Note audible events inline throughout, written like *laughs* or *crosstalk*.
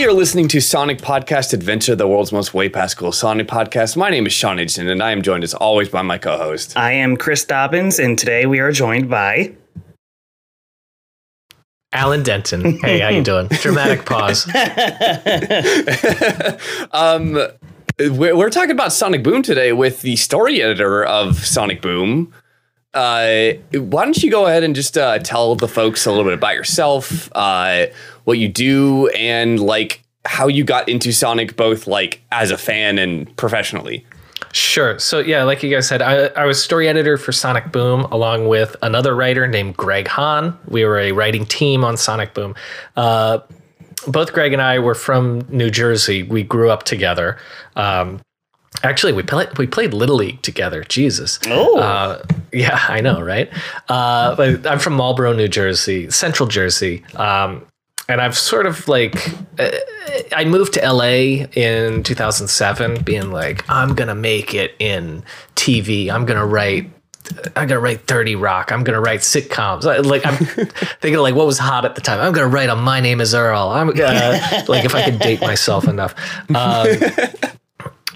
Hey, you're listening to Sonic Podcast Adventure, the world's most way past cool Sonic podcast. My name is Sean Edgerton, and I am joined as always by my co host. I am Chris Dobbins, and today we are joined by. Alan Denton. Hey, how you doing? Dramatic pause. *laughs* um, we're, we're talking about Sonic Boom today with the story editor of Sonic Boom. Uh, why don't you go ahead and just uh, tell the folks a little bit about yourself, uh, what you do, and like how you got into Sonic, both like as a fan and professionally. Sure. So yeah, like you guys said, I, I was story editor for Sonic Boom along with another writer named Greg Hahn. We were a writing team on Sonic Boom. Uh, both Greg and I were from New Jersey. We grew up together. Um, actually, we played we played Little League together. Jesus. Oh. Uh, yeah, *laughs* I know, right? Uh, but I'm from Marlboro, New Jersey, Central Jersey. Um, and I've sort of like uh, I moved to LA in 2007 being like I'm going to make it in TV. I'm going to write I'm gonna write 30 Rock. I'm gonna write sitcoms. Like I'm *laughs* thinking like what was hot at the time. I'm gonna write a My Name Is Earl. I'm uh, like if I could date myself enough. *laughs* Um,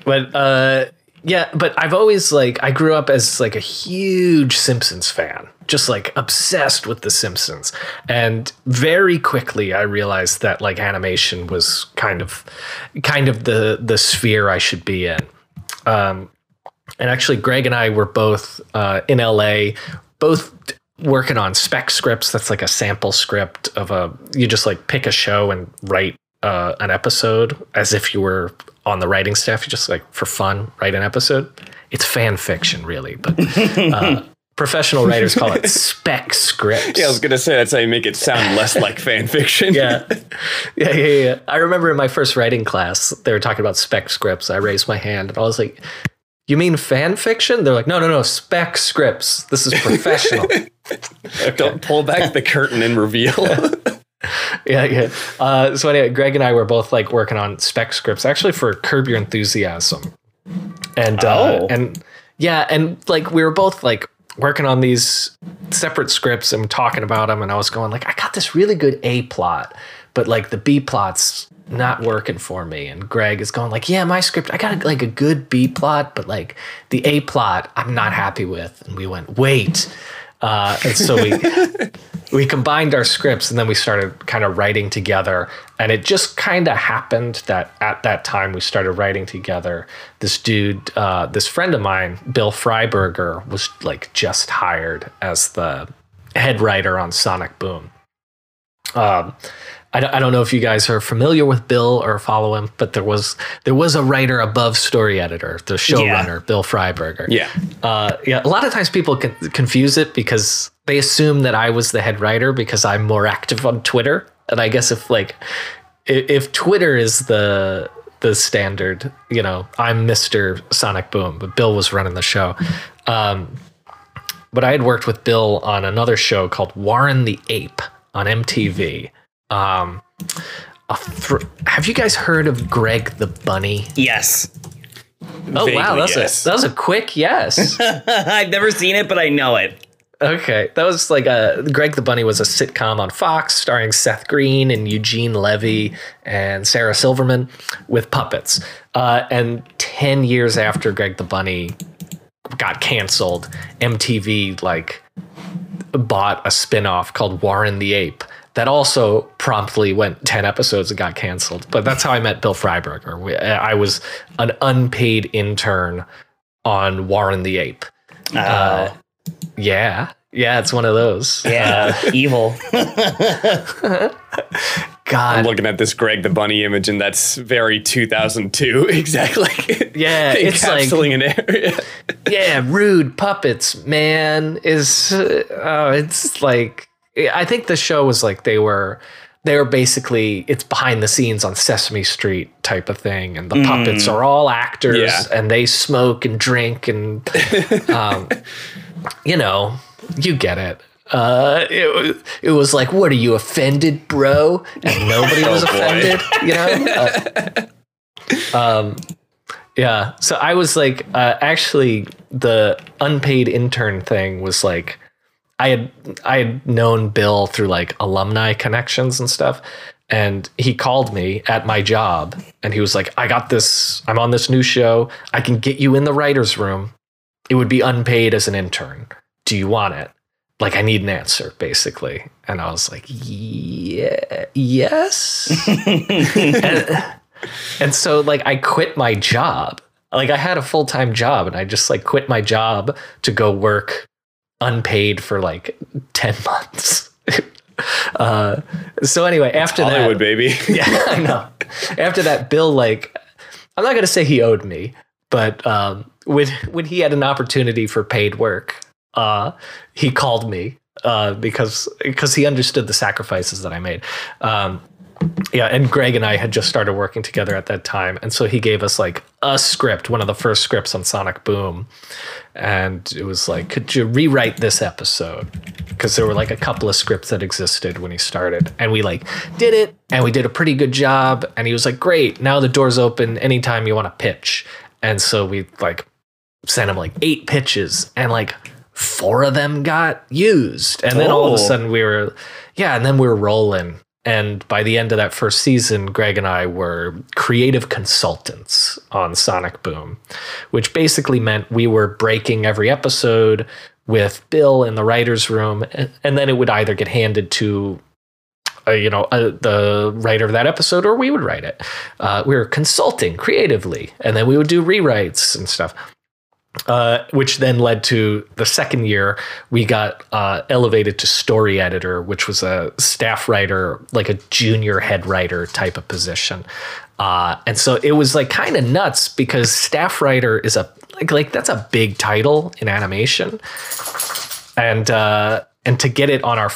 but uh, yeah, but I've always like I grew up as like a huge Simpsons fan, just like obsessed with the Simpsons. And very quickly I realized that like animation was kind of kind of the the sphere I should be in. Um, and actually Greg and I were both uh, in LA, both working on spec scripts. That's like a sample script of a you just like pick a show and write uh, an episode as if you were on the writing staff. You just like for fun write an episode. It's fan fiction, really, but uh, *laughs* professional writers call it spec scripts. Yeah, I was gonna say that's how you make it sound less like fan fiction. yeah. *laughs* yeah, yeah, yeah. I remember in my first writing class, they were talking about spec scripts. I raised my hand and I was like, "You mean fan fiction?" They're like, "No, no, no, spec scripts. This is professional." okay. *laughs* Don't pull back the curtain and reveal. *laughs* yeah, yeah. Uh, so anyway, Greg and I were both like working on spec scripts, actually for Curb Your Enthusiasm, and uh, Oh. and yeah, and like we were both like working on these separate scripts and talking about them, and I was going like, I got this really good A plot, but like the B plot's not working for me, and Greg is going like, Yeah, my script, I got like a good B plot, but like the A plot, I'm not happy with, and we went, wait. Uh, and so we *laughs* we combined our scripts and then we started kind of writing together. And it just kind of happened that at that time we started writing together. This dude uh, this friend of mine bill freiberger was like just hired as the head writer on sonic boom. Um, I don't, I don't know if you guys are familiar with Bill or follow him, but there was there was a writer above story editor, the showrunner, Bill Freiberger. yeah. Uh, yeah, a lot of times people can confuse it because they assume that I was the head writer because I'm more active on Twitter. And I guess if like if, if Twitter is the the standard, you know, I'm Mr. Sonic Boom, but Bill was running the show. Um, but I had worked with Bill on another show called Warren the Ape on MTV. Um, a thr- have you guys heard of Greg the Bunny? Yes. Oh Vaguely, wow, that's yes. a that was a quick yes. *laughs* I've never seen it, but I know it. Okay, that was like a Greg the Bunny was a sitcom on Fox starring Seth Green and Eugene Levy and Sarah Silverman with puppets. Uh, and ten years after Greg the Bunny got canceled, MTV like bought a spin-off called Warren the Ape that also promptly went 10 episodes and got canceled. But that's how I met Bill Freiberger. We- I was an unpaid intern on Warren the Ape. Uh, Yeah. Yeah, it's one of those. yeah, *laughs* evil. God. I'm looking at this Greg the Bunny image, and that's very 2002, *laughs* exactly. Yeah, it's like- an area. *laughs* yeah, rude puppets, man. Is uh, oh, it's like I think the show was like they were they were basically it's behind the scenes on Sesame Street type of thing, and the puppets are all actors Yeah. and they smoke and drink and *laughs* um, you know you get it. Uh, it was it was like, what are you offended, bro? And nobody *laughs* was Oh, boy. offended, you know. Uh, um, yeah. So I was like, uh, actually, the unpaid intern thing was like, I had I had known Bill through like alumni connections and stuff, and he called me at my job and he was like, I got this, I'm on this new show. I can get you in the writer's room. It would be unpaid as an intern. Do you want it? Like, I need an answer, basically. And I was like, yeah, yes. *laughs* and, and so, like, I quit my job. Like, I had a full time job and I just like quit my job to go work unpaid for like *laughs* 10 months. *laughs* uh, so anyway, after that, Hollywood, baby. *laughs* yeah, I know. After that, Bill, like, I'm not gonna say he owed me, but um, when when he had an opportunity for paid work, uh, he called me uh, because because he understood the sacrifices that I made. Um, yeah, and Greg and I had just started working together at that time, and so he gave us like a script, one of the first scripts on Sonic Boom, and it was like, could you rewrite this episode? Because there were like a couple of scripts that existed when he started, and we like did it, and we did a pretty good job. And he was like, great, now the door's open anytime you want to pitch, and so we like sent him like eight pitches, and like four of them got used, and then all of a Oh. sudden we were, yeah, and then we were rolling. And by the end of that first season, Greg and I were creative consultants on Sonic Boom, which basically meant we were breaking every episode with Bill in the writer's room. And, then it would either get handed to, uh, you know, uh, the writer of that episode or we would write it. Uh, we were consulting creatively, and then we would do rewrites and stuff uh, which then led to the second year we got uh, elevated to story editor, which was a staff writer, like a junior head writer type of position. Uh, and so it was like kind of nuts because staff writer is a like like that's a big title in animation, and uh, and to get it on our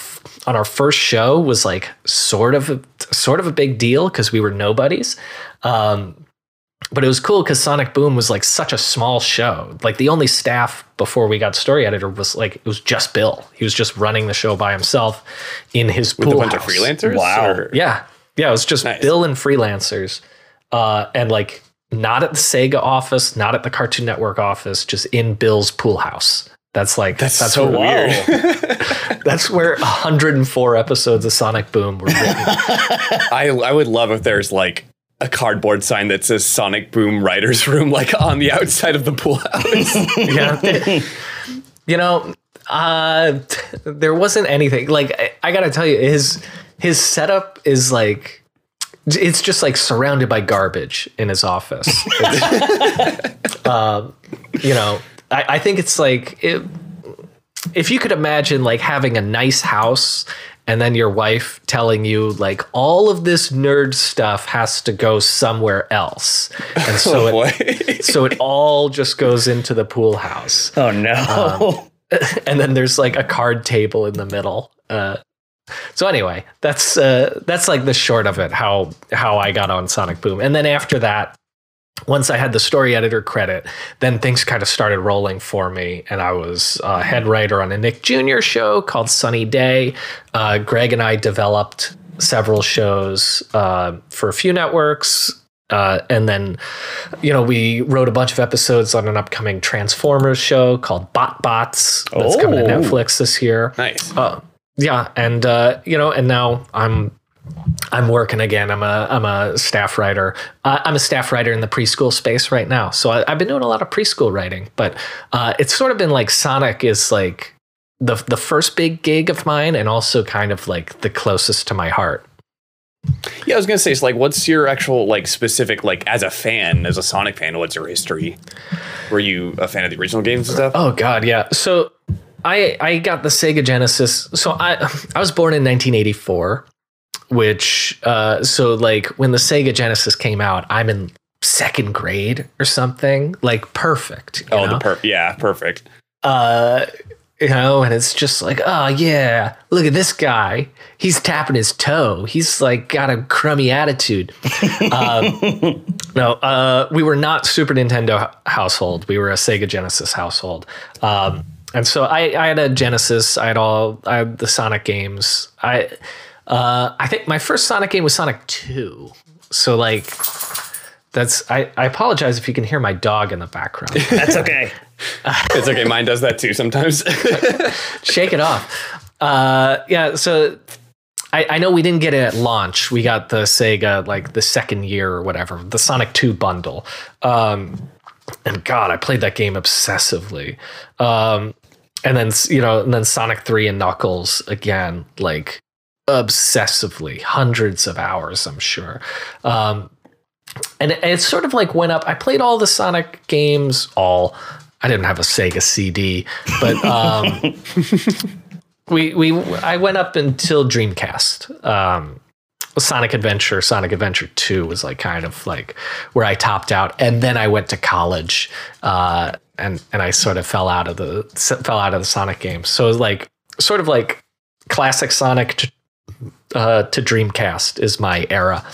on our first show was like sort of a, sort of a big deal because we were nobodies. Um, but it was cool because Sonic Boom was like such a small show. Like the only staff before we got story editor was like it was just Bill. He was just running the show by himself in his With a bunch house. of freelancers. Wow. or- Yeah, yeah, it was just Nice. Bill and freelancers, uh, and like not at the Sega office, not at the Cartoon Network office, just in Bill's pool house. That's like That's, that's so where, weird. *laughs* that's where 104 episodes of Sonic Boom were written. *laughs* I I would love if there's like a cardboard sign that says Sonic Boom Writers Room like on the outside of the pool house. *laughs* yeah. you know, uh, there wasn't anything like I, I gotta tell you, his his setup is like it's just like surrounded by garbage in his office. *laughs* Um, you know, I, I think it's like it, if you could imagine like having a nice house and then your wife telling you like all of this nerd stuff has to go somewhere else. And *laughs* so oh it, *laughs* so it all just goes into the pool house. Oh no. *laughs* and then there's like a card table in the middle. Uh, so anyway that's uh, that's like the short of it how how i got on sonic boom. And then after that once i had the story editor credit then things kind of started rolling for me and i was uh, head writer on a nick jr show called sunny day uh, greg and i developed several shows uh, for a few networks uh, and then, you know, we wrote a bunch of episodes on an upcoming Transformers show called Bot Bots that's coming to Oh. Netflix this year. nice. Uh, yeah, and uh, you know, and now I'm I'm working again. I'm a I'm a staff writer. Uh, I'm a staff writer in the preschool space right now. So I, I've been doing a lot of preschool writing, but uh, it's sort of been like Sonic is like the the first big gig of mine, and also kind of like the closest to my heart. Yeah, I was gonna say, it's like, what's your actual like specific like as a fan, as a Sonic fan, what's your history? Were you a fan of the original games and stuff? Oh God, yeah. So I I got the Sega Genesis. So I *laughs* I was born in 1984, which uh so like when the Sega Genesis came out, I'm in second grade or something. Like perfect. you oh, know? the per yeah, perfect. uh you know and it's just like oh yeah look at this guy he's tapping his toe he's like got a crummy attitude *laughs* um, no uh we were not super nintendo household we were a sega genesis household um and so i i had a genesis i had all i had the sonic games i uh i think my first sonic game was sonic 2 so like that's I, I apologize if you can hear my dog in the background *laughs* That's okay. *laughs* It's okay. Mine does that too sometimes. *laughs* shake it off. Uh, yeah, so I, I know we didn't get it at launch. We got the Sega like the second year or whatever, the Sonic 2 bundle. Um, and God, I played that game obsessively. Um, and then you know, and then Sonic 3 and Knuckles again, like obsessively, hundreds of hours, I'm sure. Um, and it, it sort of like went up. I played all the Sonic games, all. I didn't have a Sega CD, but um, *laughs* we we I went up until Dreamcast. Um, Sonic Adventure, Sonic Adventure Two was like kind of like where I topped out, and then I went to college, uh, and and I sort of fell out of the fell out of the Sonic games. So it was like sort of like classic Sonic to, uh, to Dreamcast is my era,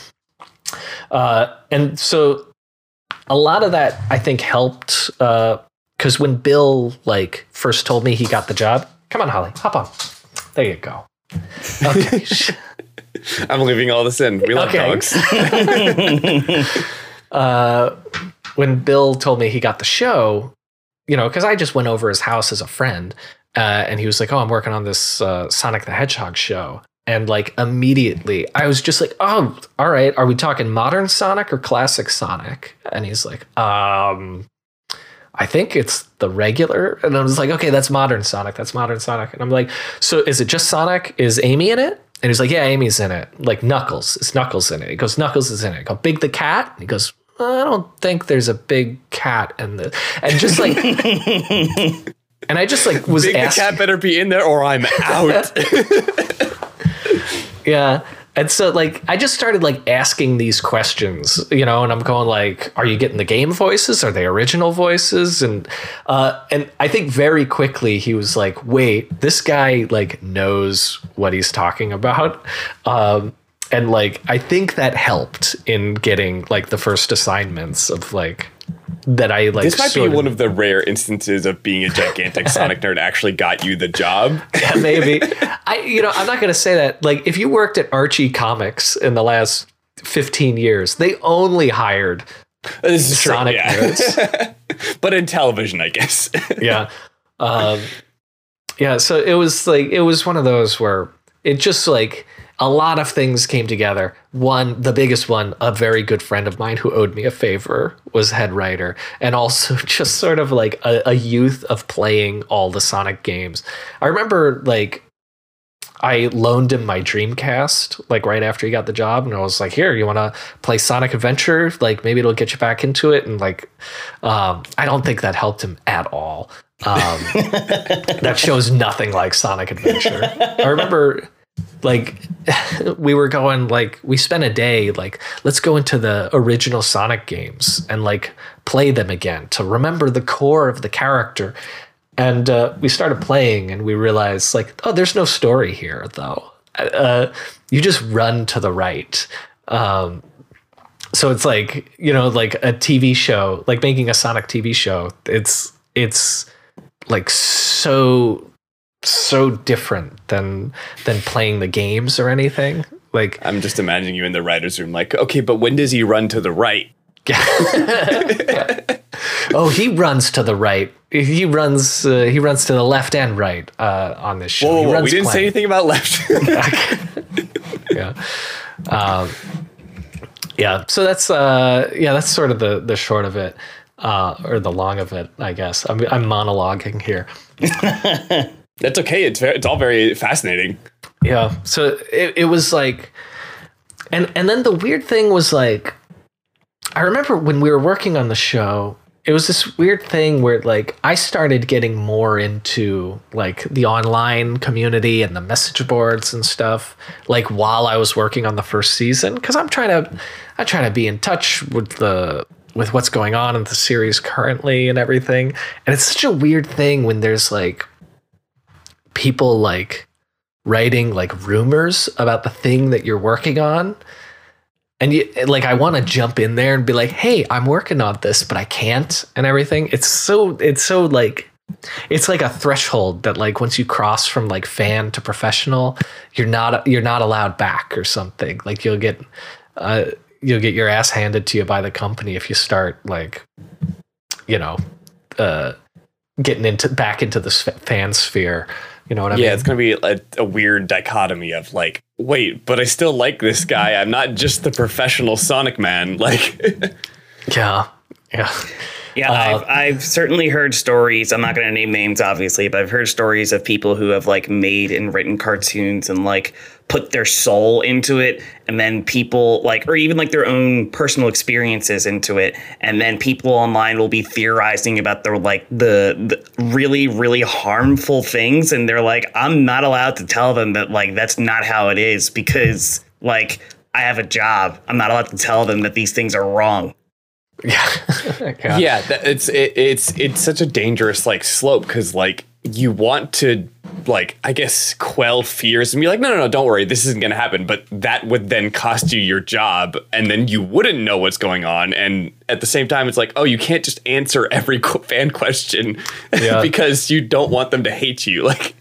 uh, and so a lot of that I think helped because when Bill like first told me he got the job, come on, Holly, hop on. There you go. Okay. *laughs* I'm leaving all this in. We love Okay. dogs. *laughs* *laughs* uh, when Bill told me he got the show, you know, because I just went over his house as a friend, uh, and he was like, "Oh, I'm working on this uh, Sonic the Hedgehog show," and like immediately, I was just like, "Oh, all right. Are we talking modern Sonic or classic Sonic?" And he's like, "Um." I think it's the regular. And I was like, okay, that's modern Sonic. That's modern Sonic. And I'm like, so is it just Sonic? Is Amy in it? And he's like, yeah, Amy's in it. Like Knuckles. Is Knuckles in it? He goes, Knuckles is in it. I go, Big the cat? He goes, I don't think there's a big cat in the and just like *laughs* and I just like was Big the cat better be in there or I'm out. *laughs* *laughs* Yeah. And so like I just started like asking these questions, you know, and I'm going like, are you getting the game voices? Are they original voices? And uh and I think very quickly he was like, wait, this guy like knows what he's talking about. Um and like I think that helped in getting like the first assignments of like that I like this might be one of the rare instances of being a gigantic *laughs* Sonic nerd actually got you the job. Yeah, maybe. *laughs* I you know, I'm not gonna say that. Like if you worked at Archie Comics in the last 15 years, they only hired This is true, Sonic yeah. nerds. *laughs* but in television, I guess. yeah. Um yeah, so it was like it was one of those where it just like a lot of things came together. One, the biggest one, a very good friend of mine who owed me a favor was head writer, and also *laughs* just sort of like a, a youth of playing all the Sonic games. I remember like I loaned him my Dreamcast like right after he got the job, and I was like, "Here, you want to play Sonic Adventure? Like maybe it'll get you back into it." And like, um, I don't think that helped him at all. Um, *laughs* that shows nothing like Sonic Adventure. I remember like *laughs* we were going like we spent a day like let's go into the original Sonic games and like play them again to remember the core of the character. And uh, we started playing and we realized like oh there's no story here though. Uh, you just run to the right. Um, so it's like you know like a TV show like making a Sonic TV show. It's it's like so so different than than playing the games or anything. Like I'm just imagining you in the writer's room, like, okay, but when does he run to the right? *laughs* oh, he runs to the right. He runs uh, he runs to the left and right uh, on this show. Whoa, whoa, whoa, we didn't say anything about left. *laughs* *laughs* yeah. Um, yeah. So that's uh, yeah, that's sort of the the short of it, uh, or the long of it, I guess. I'm I'm monologuing here. That's okay. It's very, it's all very fascinating. Yeah. So it, it was like, and and then the weird thing was like, I remember when we were working on the show, it was this weird thing where like I started getting more into like the online community and the message boards and stuff, like while I was working on the first season, because I'm trying to, I try to be in touch with the with what's going on in the series currently and everything, and it's such a weird thing when there's like people like writing like rumors about the thing that you're working on. And you like i want to jump in there and be like hey i'm working on this but i can't and everything. It's so it's so like it's like a threshold that like once you cross from like fan to professional you're not you're not allowed back or something. Like you'll get uh you'll get your ass handed to you by the company if you start like you know uh getting into back into the fan sphere You know what I Yeah, mean? Yeah, it's gonna be a, a weird dichotomy of like, wait, but I still like this guy. I'm not just the professional Sonic man. Like, *laughs* yeah, yeah. Yeah, uh, I've, I've certainly heard stories. I'm not going to name names, obviously, but I've heard stories of people who have like made and written cartoons and like put their soul into it, and then people like, or even like their own personal experiences into it, and then people online will be theorizing about the like the, the really really harmful things, and they're like, I'm not allowed to tell them that like that's not how it is because like I have a job. I'm not allowed to tell them that these things are wrong. *laughs* Yeah. yeah. that, it's it, it's it's such a dangerous like slope because like you want to like I guess quell fears and be like, no, no, no, don't worry, this isn't gonna happen. But that would then cost you your job, and then you wouldn't know what's going on. And at the same time, it's like, oh, you can't just answer every qu- fan question *laughs* Yeah. because you don't want them to hate you. *laughs* Like,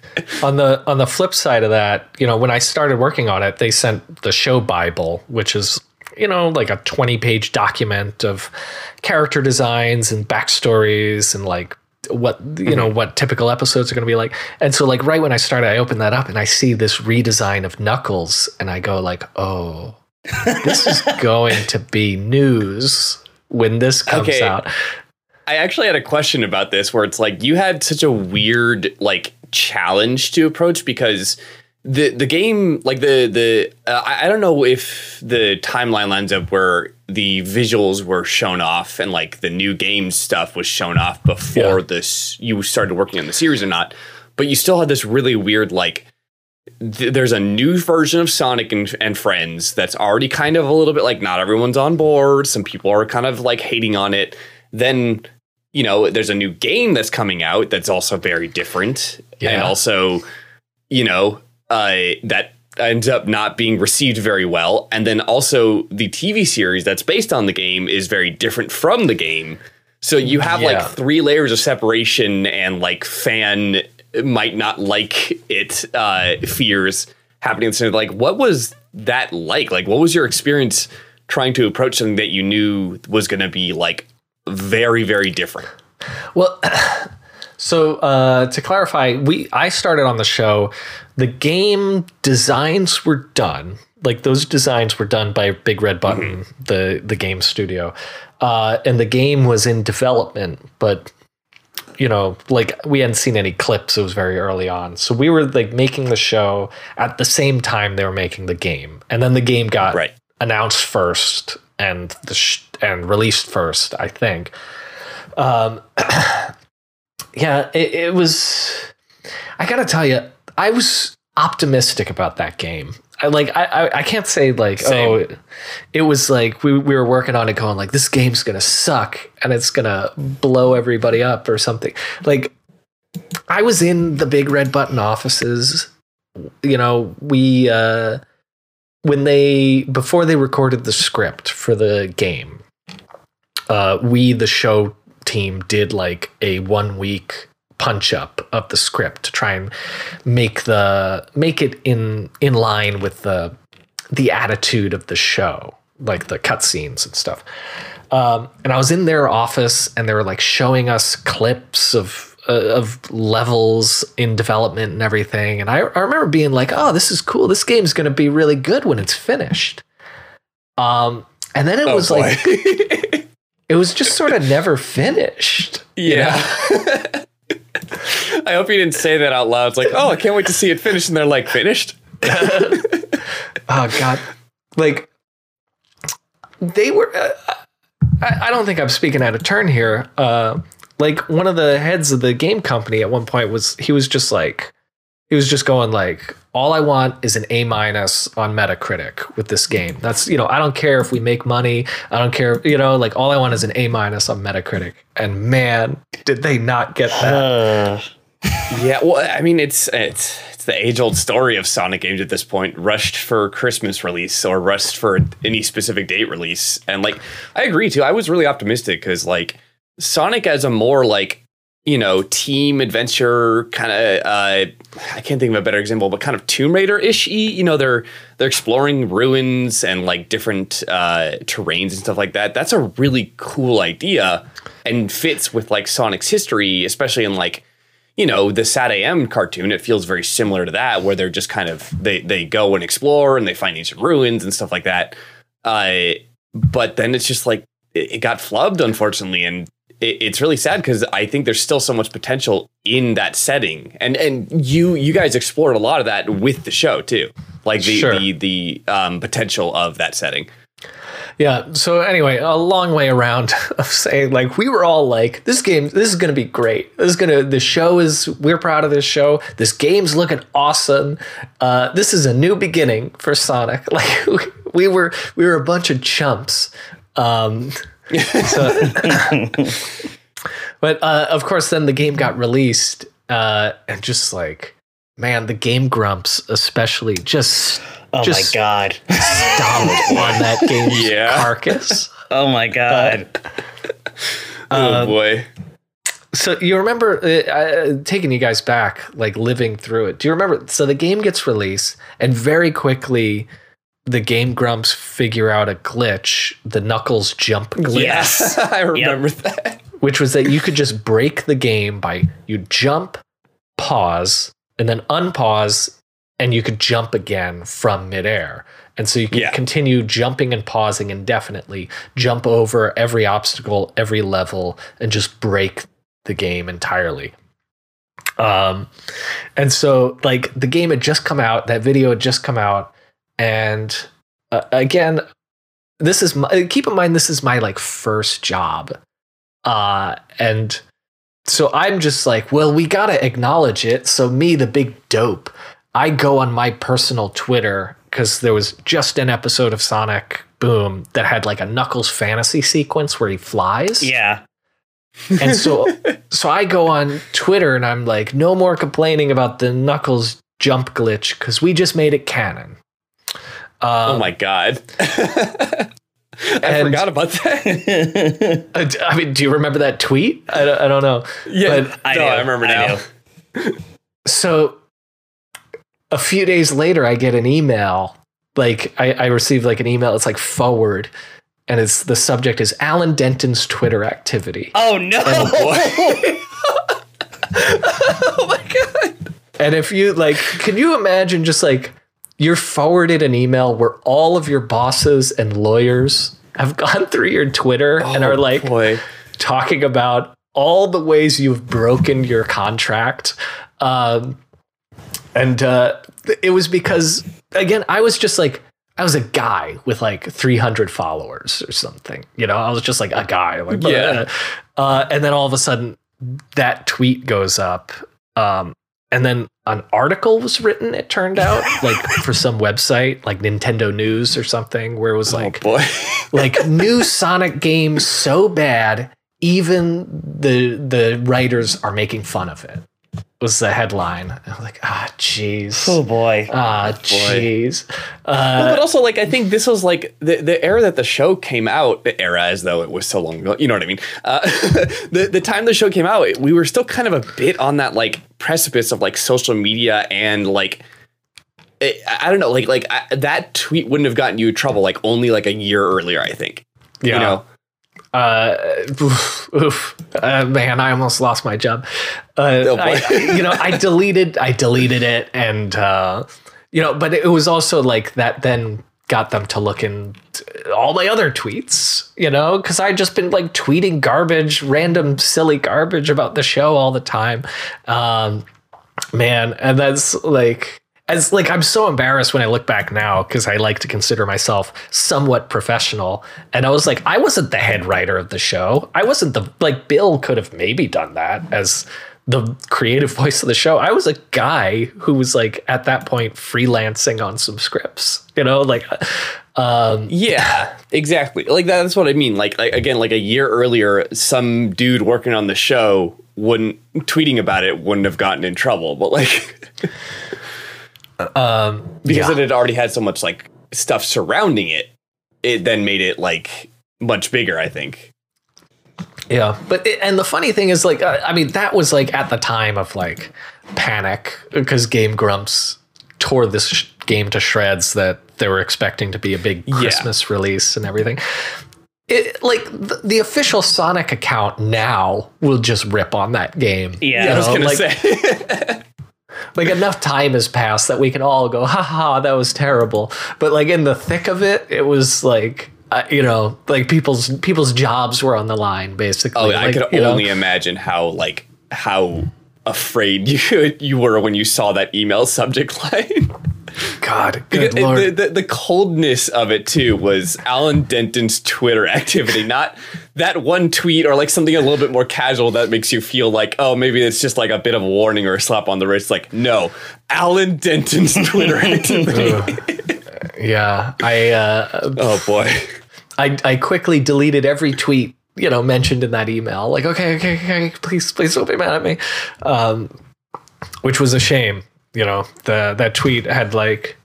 on the on the flip side of that, you know, when I started working on it, they sent the show Bible, which is you know like a twenty page document of character designs and backstories and like what you know mm-hmm. what typical episodes are going to be like. And so like right when I started, I open that up and I see this redesign of Knuckles, and I go like, oh, this is *laughs* going to be news when this comes Okay. out. I actually had a question about this where it's like you had such a weird like challenge to approach because the the game like the the uh, I, I don't know if the timeline lines up where the visuals were shown off and like the new game stuff was shown off before Yeah. this you started working on the series or not but you still had this really weird like th- there's a new version of Sonic and, and Friends that's already kind of a little bit like not everyone's on board. Some people are kind of like hating on it. Then, you know, there's a new game that's coming out that's also very different. And also, you know, uh, that ends up not being received very well. And then also the TV series that's based on the game is very different from the game. So you have Yeah. like three layers of separation and like fan might not like it uh fears happening so like what was that like like what was your experience trying to approach something that you knew was going to be like very very different Well, *clears throat* so uh, to clarify, we I started on the show. The game designs were done. Like those designs were done by Big Red Button, the the game studio, uh, and the game was in development. But you know, like we hadn't seen any clips. It was very early on, so we were like making the show at the same time they were making the game, and then the game got Right. announced first and the sh- and released first, I think. Um, *clears throat* yeah, it, it was. I gotta tell you, I was optimistic about that game. I like. I I, I can't say like Same. oh, it, it was like we we were working on it, going like this game's gonna suck and it's gonna blow everybody up or something. Like I was in the big red button offices. You know, we uh when they before they recorded the script for the game, uh, we the show team did like a one week punch up of the script to try and make the make it in in line with the the attitude of the show, like the cutscenes and stuff. Um, and I was in their office, and they were like showing us clips of uh, of levels in development and everything. And I, I remember being like, "Oh, this is cool. This game's going to be really good when it's finished." Um, and then it was like *laughs* it was just sort of never finished. you yeah know? *laughs* i hope you didn't say that out loud it's like oh i can't wait to see it finished and they're like finished *laughs* Oh God, like they were. Uh, I, I don't think I'm speaking out of turn here. Uh, like one of the heads of the game company at one point was he was just like he was just going like all I want is an A minus on Metacritic with this game. That's you know I don't care if we make money. I don't care you know like all I want is an A minus on Metacritic. And man, did they not get that? *sighs* Yeah, well, I mean, it's it's it's the age old story of Sonic games at this point, rushed for Christmas release or rushed for any specific date release. And like, I agree too. I was really optimistic because like Sonic as a more like you know team adventure kind of uh, I can't think of a better example, but kind of Tomb Raider ish. You know, they're they're exploring ruins and like different uh, terrains and stuff like that. That's a really cool idea and fits with like Sonic's history, especially in like you know the Sat AM cartoon. It feels very similar to that, where they're just kind of they they go and explore and they find ancient ruins and stuff like that. Uh, but then it's just like it, it got flubbed, unfortunately, and it, it's really sad because I think there's still so much potential in that setting, and and you you guys explored a lot of that with the show too, like the Sure. the the um, potential of that setting. Yeah. So anyway, a long way around *laughs* of saying like we were all like, this game, this is gonna be great. This is gonna. The show is. We're proud of this show. This game's looking awesome. Uh, this is a new beginning for Sonic. *laughs* Like we, *laughs* we were, we were a bunch of chumps. Um, so, but uh, of course, then the game got released, uh, and just like, man, the game grumps, especially, just Oh Just- my god. stomped *laughs* on that game's Yeah. carcass. *laughs* Oh my god. oh Um, boy. So you remember uh, uh, taking you guys back, like living through it. Do you remember? So the game gets released, and very quickly, the game grumps figure out a glitch, the Knuckles jump glitch, yes. *laughs* I remember that. which was that you could just break the game by you jump, pause, and then unpause, and you could jump again from midair. And so you can Yeah. continue jumping and pausing indefinitely, jump over every obstacle, every level, and just break the game entirely. Um, and so like the game had just come out, that video had just come out, and uh, again, this is my, keep in mind this is my like first job, uh, and so I'm just like, well, we gotta acknowledge it. So me, the big dope, I go on my personal Twitter because there was just an episode of Sonic Boom that had like a Knuckles fantasy sequence where he flies. Yeah. And so *laughs* so I go on Twitter and I'm like, no more complaining about the Knuckles jump glitch because we just made it canon. Um, oh my god. *laughs* I forgot about that. *laughs* I, d- I mean, do you remember that tweet? I don't, I don't know. Yeah, But I no, do. I remember I now. do. so a few days later, I get an email. Like I, I received like an email. It's like forward, and it's the subject is Alan Denton's Twitter activity. Oh no. *laughs* oh my god. And if you like, can you imagine just like you're forwarded an email where all of your bosses and lawyers have *laughs* gone through your Twitter and are like boy. talking about all the ways you've broken your contract. Um, and uh, it was because, again, I was just like, I was a guy with like 300 followers or something. You know, I was just like a guy. Like, Yeah. *laughs* Uh, and then all of a sudden, that tweet goes up. Um, and then an article was written, it turned out, *laughs* like for some website, like Nintendo News or something, where it was like, oh boy. *laughs* like new Sonic game so bad, even the the writers are making fun of it. Was the headline? *laughs* I'm like, ah, jeez, oh boy. ah, jeez. Well, Uh, but also, like, I think this was like the, the era that the show came out. The era, as though it was so long ago. You know what I mean? Uh, *laughs* the the time the show came out, it- we were still kind of a bit on that like precipice of like social media and like. It, I I don't know, like like I, that tweet wouldn't have gotten you in trouble like only like a year earlier. I think. yeah. You know. Uh, oof, oof. Uh, man, I almost lost my job. Uh. I, I- you know, I *laughs* deleted, I deleted it, and uh, you know, but it was also like that. Then got them to look in all my other tweets, you know, because I just been like tweeting garbage, random silly garbage about the show all the time. Um, man, and that's like. As like I'm so embarrassed when I look back now because I like to consider myself somewhat professional, and I was like, I wasn't the head writer of the show. I wasn't the like Bill could have maybe done that as the creative *laughs* voice of the show. I was a guy who was like at that point freelancing on some scripts, you know, like um Yeah, exactly. Like that's what I mean. Like, like again, like a year earlier, some dude working on the show wouldn't tweeting about it wouldn't have gotten in trouble, but like *laughs* um because yeah. it had already had so much like stuff surrounding it, it then made it like much bigger. I think. Yeah, but it, and the funny thing is, like, uh, I mean, that was like at the time of like panic because Game Grumps tore this sh- game to shreds that they were expecting to be a big Yeah. Christmas release and everything. it, like the, the official Sonic account now will just rip on that game. Yeah. You I was gonna like, say. *laughs* like enough time has passed that we can all go, ha ha, that was terrible. But like in the thick of it, it was like, uh, you know, like people's people's jobs were on the line, basically. Oh, I could you know, only imagine how like how afraid you *laughs* you were when you saw that email subject line. *laughs* God, good It- lord. the, the, the coldness of it too was Alan Denton's Twitter *laughs* activity, not that one tweet or like something a little bit more casual that makes you feel like, oh, maybe it's just like a bit of a warning or a slap on the wrist. Like, no, Alan Denton's *laughs* Twitter activity. yeah, I uh, oh boy. I I quickly deleted every tweet you know mentioned in that email. Like, okay, okay, okay, please, please don't be mad at me. Um, which was a shame. You know, the that tweet had like,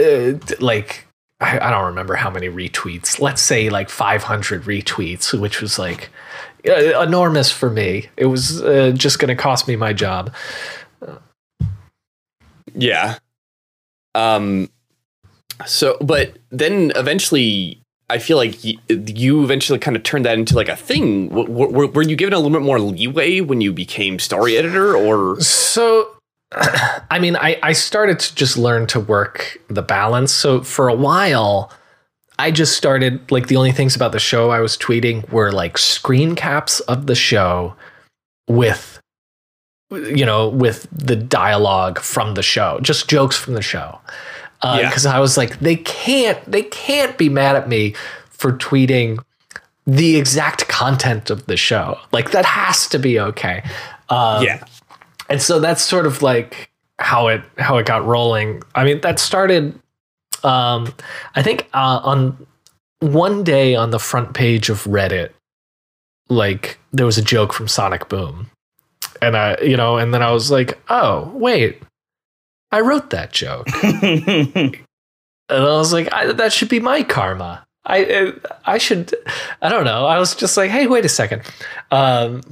uh, like I, I don't remember how many retweets. Let's say like 500 retweets, which was like uh, enormous for me. It was uh, just going to cost me my job. Yeah. Um. So, but then eventually, I feel like you eventually kind of turned that into like a thing. W- w- were, were you given a little bit more leeway when you became story editor, or So, I mean, I, I started to just learn to work the balance. So, for a while, I just started like the only things about the show I was tweeting were like screen caps of the show with, you know, with the dialogue from the show, just jokes from the show. Yeah. Because I was like, they can't, they can't be mad at me for tweeting the exact content of the show. Like that has to be okay. Um, yeah, and so that's sort of like how it how it got rolling. I mean, that started. Um, I think uh, on one day on the front page of Reddit, like there was a joke from Sonic Boom, and I, you know, and then I was like, oh wait, I wrote that joke, *laughs* and I was like, I, that should be my karma. I I should, I don't know. I was just like, hey, wait a second. Um,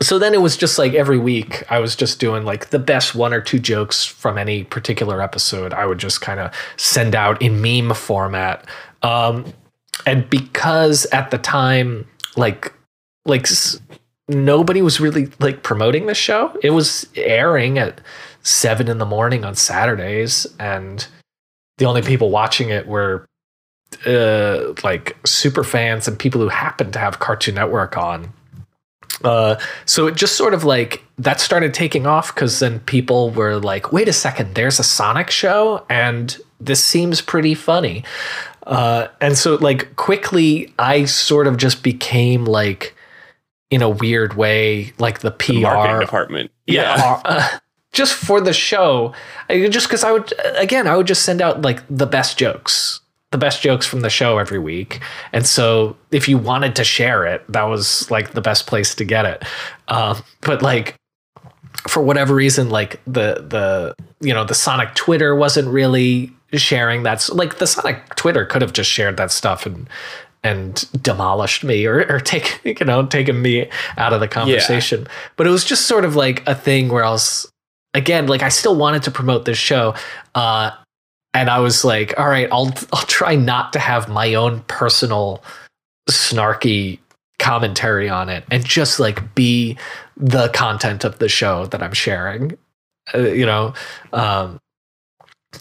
so then it was just like every week I was just doing like the best one or two jokes from any particular episode. I would just kind of send out in meme format. Um, and because at the time, like, like nobody was really like promoting the show. It was airing at seven in the morning on Saturdays, and the only people watching it were uh, like super fans and people who happened to have Cartoon Network on. Uh, so it just sort of like that started taking off because then people were like, wait a second, there's a Sonic show and this seems pretty funny. Uh, and so like quickly, I sort of just became like, in a weird way, like the PR marketing department. yeah, uh, *laughs* just for the show I- just because i would again i would just send out like the best jokes the best jokes from the show every week. And so if you wanted to share it that was like the best place to get it. Um, but like for whatever reason like the the you know the sonic twitter wasn't really sharing that s- like the sonic twitter could have just shared that stuff and and demolished me or, or take *laughs* you know taken me out of the conversation. But it was just sort of like a thing where i was again like i still wanted to promote this show uh and i was like all right i'll i'll try not to have my own personal snarky commentary on it and just like be the content of the show that i'm sharing uh, you know um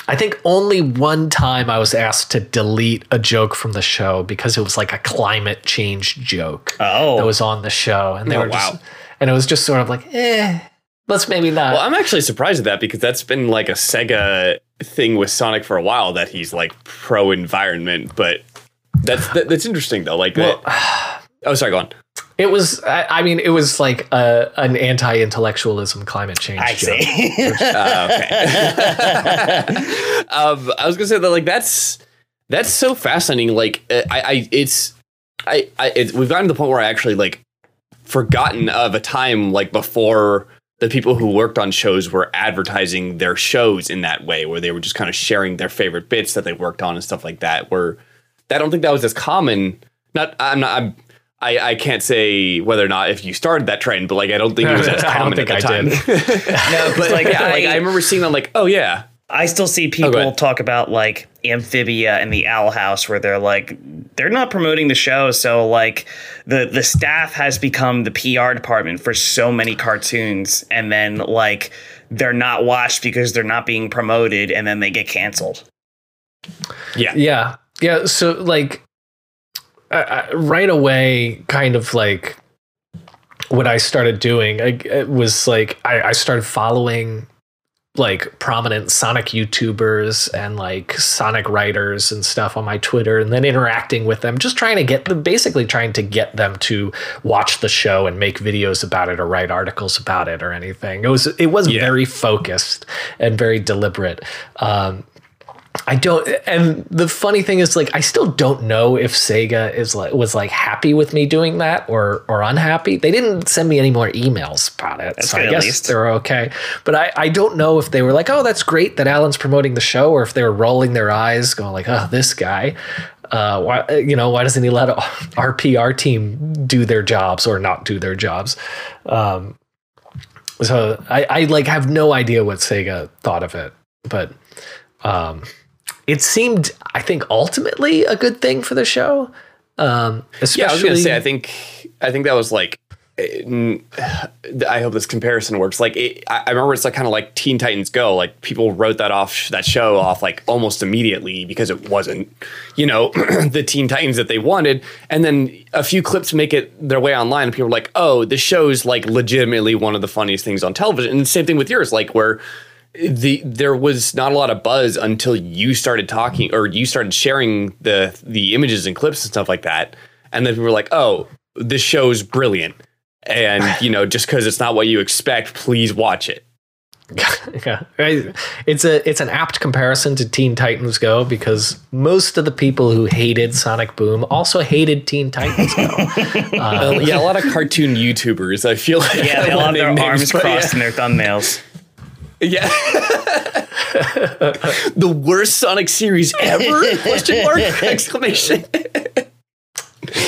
I think only one time I was asked to delete a joke from the show because it was like a climate change joke oh, that was on the show, and they Oh, were just, wow. and it was just sort of like, eh, let's maybe not. Well, I'm actually surprised at that because that's been like a Sega thing with Sonic for a while that he's like pro environment, but that's that, that's interesting though. Like, Well, that, oh, sorry, go on. it was, I, I mean, it was like a, an anti-intellectualism climate change I joke. see. *laughs* Uh, okay. *laughs* um, I was gonna say that like that's that's so fascinating. Like, uh, I, I it's I, I it's, we've gotten to the point where I actually like forgotten of a time like before the people who worked on shows were advertising their shows in that way, where they were just kind of sharing their favorite bits that they worked on and stuff like that. Where I don't think that was as common. Not I'm not I'm. I, I can't say whether or not if you started that trend, but like I don't think it was as *laughs* I don't common think at the I time. did. *laughs* no, but like, *laughs* yeah, like I, I remember seeing them like, oh yeah, I still see oh, people ahead. talk about like Amphibia and the Owl House, where they're like, they're not promoting the show, so like the the staff has become the PR department for so many cartoons, and then like they're not watched because they're not being promoted, and then they get canceled. Yeah. Yeah, yeah. So like, I, I, right away, kind of like what I started doing, I, it was like I, I started following like prominent Sonic YouTubers and like Sonic writers and stuff on my Twitter, and then interacting with them, just trying to get them, basically trying to get them to watch the show and make videos about it or write articles about it or anything. It was it was Yeah. very focused and very deliberate. Um, I don't, and the funny thing is, like, I still don't know if Sega is like was like happy with me doing that or or unhappy. They didn't send me any more emails about it, so good, I at guess least. they're okay. But I I don't know if they were like, oh, that's great that Alan's promoting the show, or if they were rolling their eyes, going like, oh, this guy. Uh, why you know why doesn't he let *laughs* our PR team do their jobs or not do their jobs? Um, so I, I like have no idea what Sega thought of it, but um, it seemed I think ultimately a good thing for the show. Um, especially, Yeah, I was gonna say. I think I think that was like. I hope this comparison works. Like, it, I I remember it's like kind of like Teen Titans Go. Like, people wrote that off, that show off, like almost immediately because it wasn't, you know, *clears throat* the Teen Titans that they wanted. And then a few clips make it their way online, and people are like, "Oh, this show's like legitimately one of the funniest things on television." And the same thing with yours, like where the there was not a lot of buzz until you started talking or you started sharing the the images and clips and stuff like that. And then people were like oh this show's brilliant. And *laughs* you know just because it's not what you expect please watch it. *laughs* Yeah, it's a it's an apt comparison to Teen Titans Go because most of the people who hated Sonic Boom also hated Teen Titans Go. *laughs* Uh, yeah a lot of cartoon youtubers i feel like Yeah, they all have want their names, arms but crossed in their thumbnails. Yeah, yeah. *laughs* the worst sonic series ever question mark *laughs* exclamation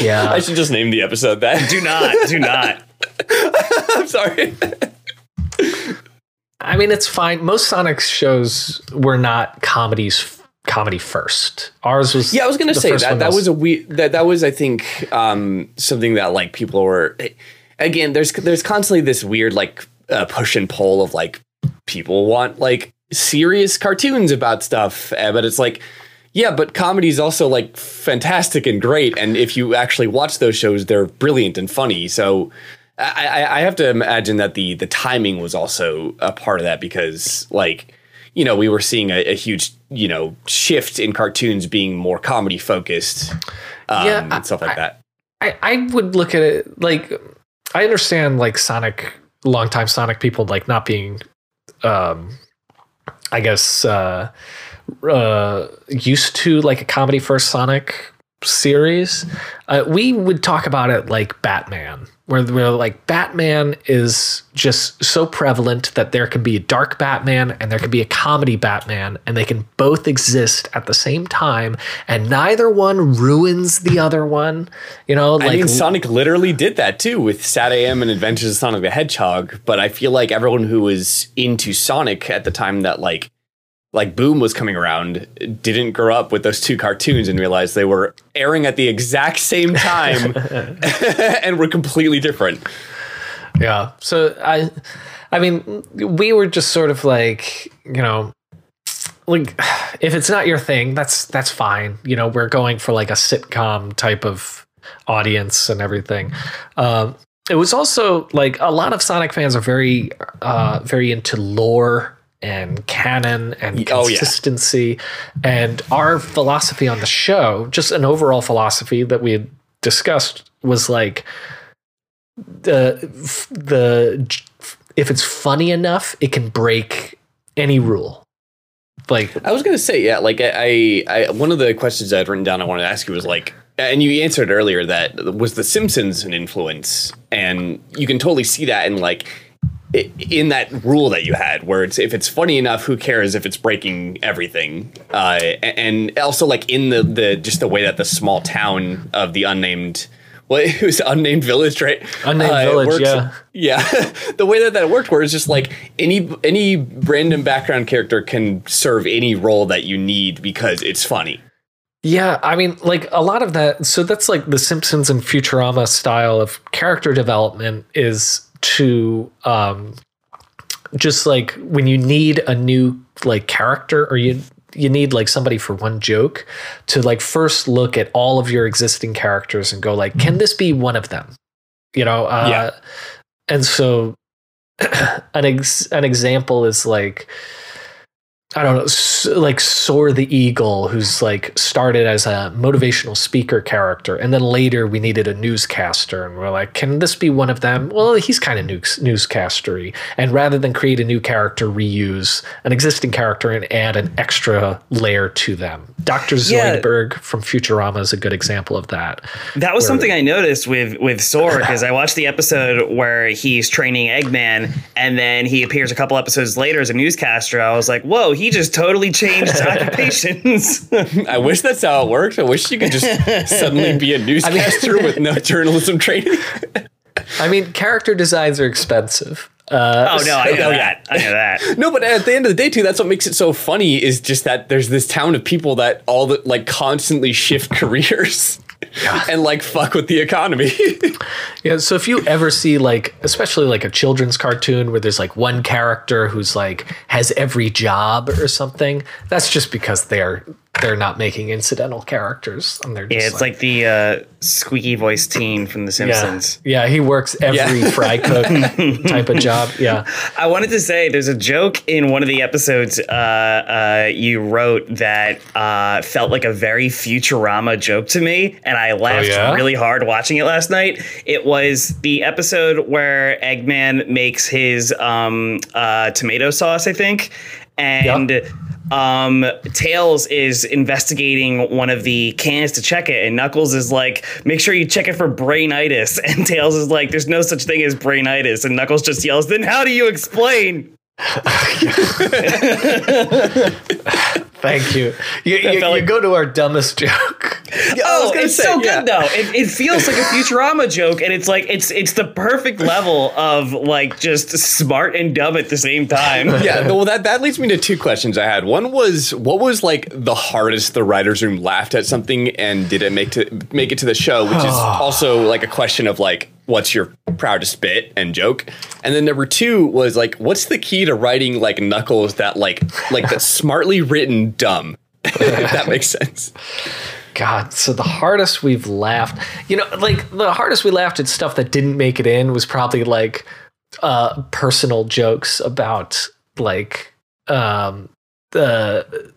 yeah, i should just name the episode that Do not, do not. *laughs* i'm sorry I mean it's fine. Most Sonic shows were not comedies. Comedy first. Ours was. Yeah, I was gonna say first that one that was a we that that was I think um, something that like people were again. There's there's constantly this weird like uh, push and pull of like people want like serious cartoons about stuff, uh, but it's like yeah, but comedy is also like fantastic and great, and if you actually watch those shows, they're brilliant and funny. So. I, I- I have to imagine that the the timing was also a part of that because like you know we were seeing a, a huge you know shift in cartoons being more comedy focused um, Yeah, and stuff like I- that I, I would look at it like I understand like Sonic longtime Sonic people like not being um I guess uh uh used to like a comedy first Sonic series. Uh, we would talk about it like Batman, where we're like Batman is just so prevalent that there can be a dark Batman and there can be a comedy Batman, and they can both exist at the same time, and neither one ruins the other one. You know, I like mean, Sonic literally did that too with Sat AM and Adventures of Sonic the Hedgehog. But I feel like everyone who was into Sonic at the time that like like Boom was coming around didn't grow up with those two cartoons and realize they were airing at the exact same time *laughs* *laughs* and were completely different. Yeah. So I I mean, we were just sort of like, you know, like *sighs* if it's not your thing, that's that's fine. You know, we're going for like a sitcom type of audience and everything. Um it was also like a lot of Sonic fans are very uh very into lore and canon and Oh, yeah. consistency and our philosophy on the show, just an overall philosophy that we had discussed was like the the if it's funny enough, it can break any rule. Like I was gonna say, yeah, like I, I, I one of the questions I'd written down I wanted to ask you was like, and you answered earlier that was the Simpsons an influence, and you can totally see that in like in that rule that you had, where it's if it's funny enough, who cares if it's breaking everything, uh, and also like in the the just the way that the small town of the unnamed well, *laughs* it was unnamed village, right? Unnamed Uh, Village, works- yeah. yeah. *laughs* the way that that worked, where it's just like any any random background character can serve any role that you need because it's funny. Yeah, I mean, like a lot of that. So that's like the Simpsons and Futurama style of character development is to um, just like when you need a new like character or you you need like somebody for one joke to like first look at all of your existing characters and go like, can this be one of them? You know, uh, Yeah. And so *clears throat* an ex- an example is like I don't know, like Soar the Eagle, who's like started as a motivational speaker character, and then later we needed a newscaster, and we're like, can this be one of them? Well, he's kind of news- newscastery, and rather than create a new character, reuse an existing character and add an extra layer to them. Doctor Yeah. Zoidberg from Futurama is a good example of that. That was Where- something I noticed with with Soar because I watched the episode where he's training Eggman, and then he appears a couple episodes later as a newscaster. I was like, "Whoa, he just totally changed *laughs* occupations." I wish that's how it works. I wish you could just suddenly be a *laughs* newscaster with no *laughs* journalism training. I mean, character designs are expensive. Uh, oh no, I know that. I know that. No, but at the end of the day, too, that's what makes it so funny. Is just that there's this town of people that all that like constantly shift careers and like fuck with the economy. *laughs* Yeah, so if you ever see like especially like a children's cartoon where there's like one character who's like has every job or something, that's just because they're they're not making incidental characters and they're Yeah, it's like the uh, squeaky voice teen from The Simpsons. yeah, he works every Yeah. *laughs* fry cook type of job. Yeah. I wanted to say there's a joke in one of the episodes uh, uh, you wrote that uh, felt like a very Futurama joke to me, and I laughed yeah? really hard watching it last night. It was the episode where Eggman makes his um, uh, tomato sauce, I think, and. Um, Tails is investigating one of the cans to check it, and Knuckles is like, "Make sure you check it for brainitis." *laughs* And Tails is like, "There's no such thing as brainitis." And Knuckles just yells, "Then how do you explain?" *laughs* *laughs* Thank you. *laughs* You, you, you like- go to our dumbest joke. *laughs* Oh, gonna it's say, so yeah. good though. It, it feels like a Futurama joke, and it's like it's it's the perfect level of like just smart and dumb at the same time. *laughs* yeah, well, that that leads me to two questions I had. One was, what was like the hardest the writers' room laughed at something, and did it make to make it to the show? Which is *sighs* also like a question of like, what's your proudest bit and joke? And then number two was like, what's the key to writing like Knuckles that like like that's smartly written dumb? *laughs* if that makes sense. God, so the hardest we've laughed, you know, like the hardest we laughed at stuff that didn't make it in was probably like uh personal jokes about like um the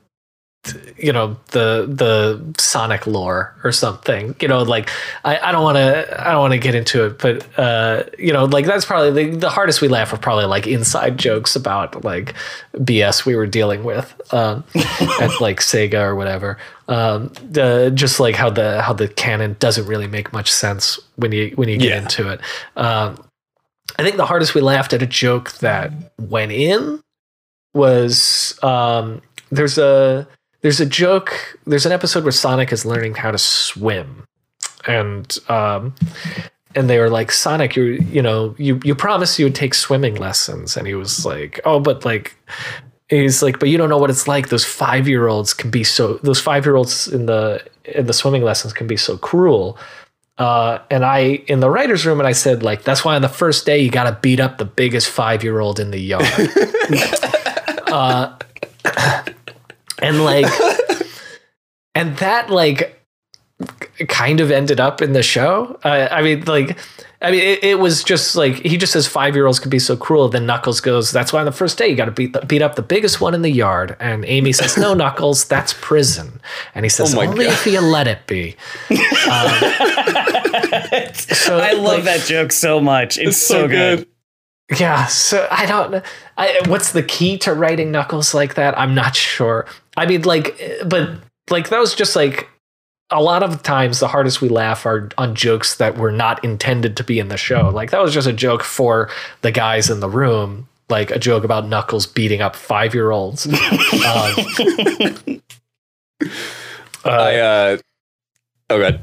you know the the sonic lore or something you know like i, I don't want to i don't want to get into it but uh you know like that's probably the, the hardest we laugh are probably like inside jokes about like bs we were dealing with um *laughs* at like sega or whatever um the just like how the how the canon doesn't really make much sense when you when you get Yeah. into it um i think the hardest we laughed at a joke that went in was um there's a there's a joke there's an episode where sonic is learning how to swim. And um and they were like sonic you you know you you promised you would take swimming lessons. And he was like oh but like he's like but you don't know what it's like. Those five year olds can be so those five year olds in the in the swimming lessons can be so cruel. Uh, and I in the writers' room, and I said like, that's why on the first day you got to beat up the biggest five year old in the yard. *laughs* uh, and like, *laughs* and that like kind of ended up in the show. Uh, I mean, like, I mean, it, it was just like he just says five year olds can be so cruel. Then Knuckles goes, "That's why on the first day you got to beat the, beat up the biggest one in the yard." And Amy says, "No, *laughs* Knuckles, that's prison." And he says, Oh "Only God. if you let it be." *laughs* So, I love like, that joke so much. It's, so, so good. good. Yeah, so I don't. I what's the key to writing Knuckles like that? I'm not sure. I mean, like, but like that was just like a lot of times the hardest we laugh are on jokes that were not intended to be in the show. Like that was just a joke for the guys in the room, like a joke about Knuckles beating up five year olds. *laughs* um, I uh, oh god.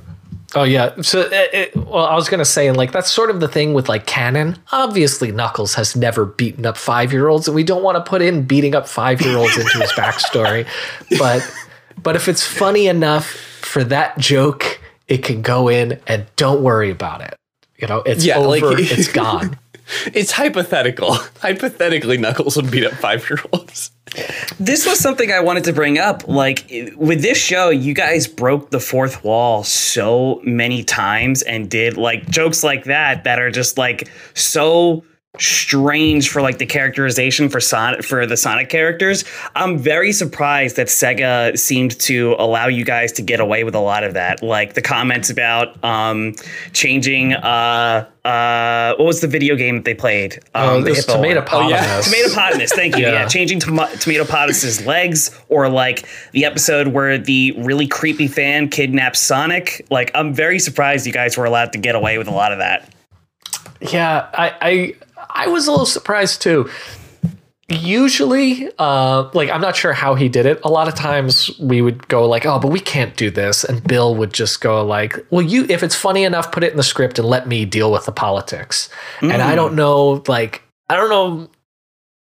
Oh yeah. So, it, it, well, I was gonna say, and like that's sort of the thing with like canon. Obviously, Knuckles has never beaten up five year olds, and we don't want to put in beating up five year olds into his backstory. *laughs* But, but if it's funny enough for that joke, it can go in, and don't worry about it. You know, it's Yeah, over. like- it's gone. *laughs* It's hypothetical. Hypothetically, Knuckles would beat up five year olds. This was something I wanted to bring up. Like with this show, you guys broke the fourth wall so many times and did like jokes like that that are just like so strange for like the characterization for Sonic for the Sonic characters. I'm very surprised that Sega seemed to allow you guys to get away with a lot of that. Like the comments about um changing uh uh what was the video game that they played? Um Oh, the this hippo one. tomato Oh, yeah. potamus. *laughs* Thank you. Yeah. yeah. changing tom- Tomatopotamus's legs, or like the episode where the really creepy fan kidnaps Sonic. Like, I'm very surprised you guys were allowed to get away with a lot of that. Yeah, I, I I was a little surprised too. Usually, uh, like I'm not sure how he did it. A lot of times we would go like, "Oh, but we can't do this," and Bill would just go like, "Well, you if it's funny enough, put it in the script and let me deal with the politics." And I don't know, like I don't know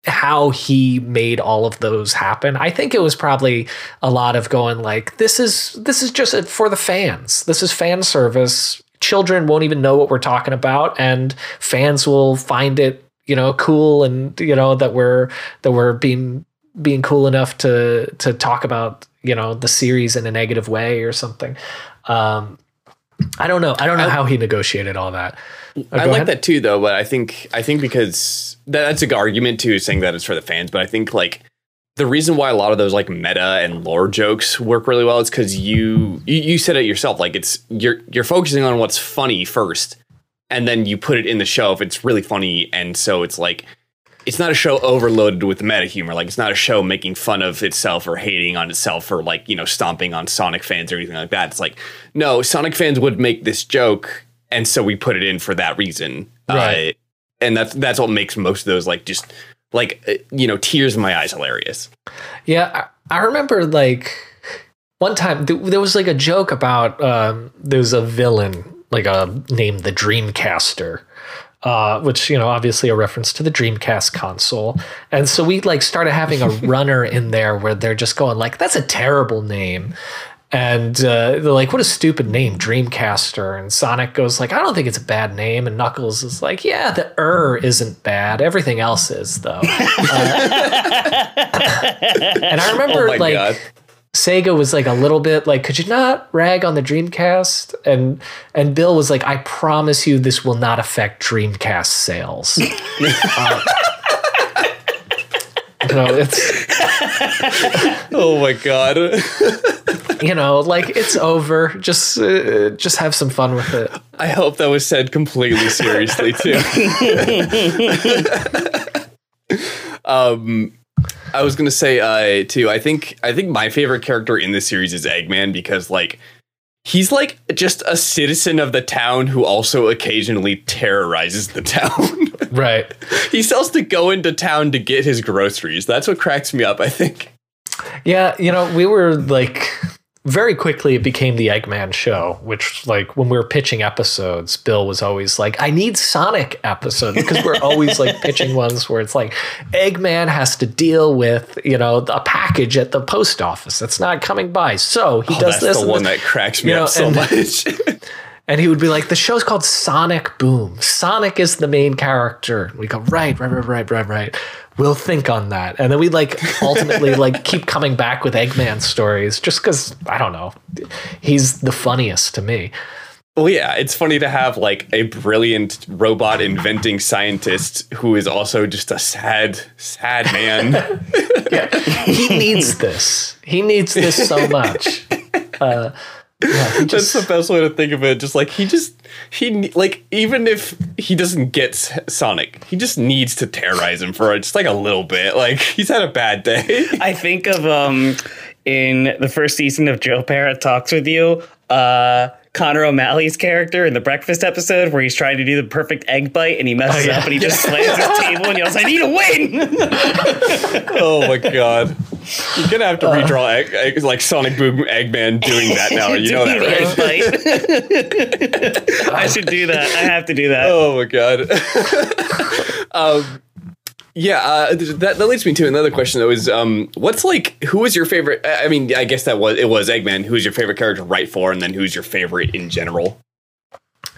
how he made all of those happen. I think it was probably a lot of going like, "This is this is just for the fans. This is fan service." Children won't even know what we're talking about and fans will find it you know cool and you know that we're that we're being being cool enough to to talk about you know the series in a negative way or something um i don't know i don't know how he negotiated all that Uh, I like ahead. that too, though. But I think I think because that, that's a good argument too, saying that it's for the fans. But I think like the reason why a lot of those like meta and lore jokes work really well is because you, you you said it yourself. Like it's you're you're focusing on what's funny first, and then you put it in the show if it's really funny. And so it's like it's not a show overloaded with meta humor. Like it's not a show making fun of itself or hating on itself or like you know stomping on Sonic fans or anything like that. It's like no, Sonic fans would make this joke, and so we put it in for that reason. Right. Uh, and that's that's what makes most of those like just like uh, you know tears in my eyes hilarious. Yeah, I, I remember like one time th- there was like a joke about um, there was a villain like a named the Dreamcaster. Uh, which you know, obviously a reference to the Dreamcast console, and so we like started having a *laughs* runner in there where they're just going like, "That's a terrible name," and uh, they're like, "What a stupid name, Dreamcaster." And Sonic goes like, "I don't think it's a bad name," and Knuckles is like, "Yeah, the er isn't bad. Everything else is though." *laughs* and I remember Oh like god. Sega was like a little bit like, could you not rag on the Dreamcast? And and Bill was like, I promise you, this will not affect Dreamcast sales. *laughs* Uh, know, it's *laughs* Oh my god. *laughs* you know, like it's over. Just uh, just have some fun with it. I hope that was said completely seriously too. *laughs* um, I was gonna say uh, too. I think I think my favorite character in this series is Eggman because like he's like just a citizen of the town who also occasionally terrorizes the *laughs* town. Right. he still has to go into town to get his groceries. That's what cracks me up. I think. Yeah, you know, we were like very quickly it became the Eggman show, which like when we were pitching episodes, Bill was always like, I need Sonic episode because we're *laughs* always like pitching ones where it's like Eggman has to deal with, you know, a package at the post office that's not coming by. So he Oh, does that's this. the one this. that cracks me You know, up so much. *laughs* And he would be like, the show's called Sonic Boom. Sonic is the main character. We go, right, right, right, right, right, right. We'll think on that. And then we like ultimately *laughs* like keep coming back with Eggman stories just because, I don't know, he's the funniest to me. Well, yeah, it's funny to have like a brilliant robot inventing scientist who is also just a sad, sad man. *laughs* Yeah. He needs this. He needs this so much. *laughs* Uh, yeah, he *laughs* That's the best way to think of it. Just like he just he like even if he doesn't get Sonic, he just needs to terrorize him for just like a little bit. Like *laughs* he's had a bad day. I think of um in the first season of Joe Pera Talks with You, uh Connor O'Malley's character in the breakfast episode where he's trying to do the perfect egg bite and he messes Oh, yeah. up and he just *laughs* slams his table and yells, I need a win. oh my god. You're gonna have to redraw egg, egg, like Sonic Boom Eggman doing that now. You *laughs* know that, right? *laughs* I should do that. I have to do that. Oh my god. *laughs* um, yeah, uh, that that leads me to another question though. Is um, what's like? Who is your favorite? I mean, I guess that was it was Eggman. Who is your favorite character to write for, and then who's your favorite in general?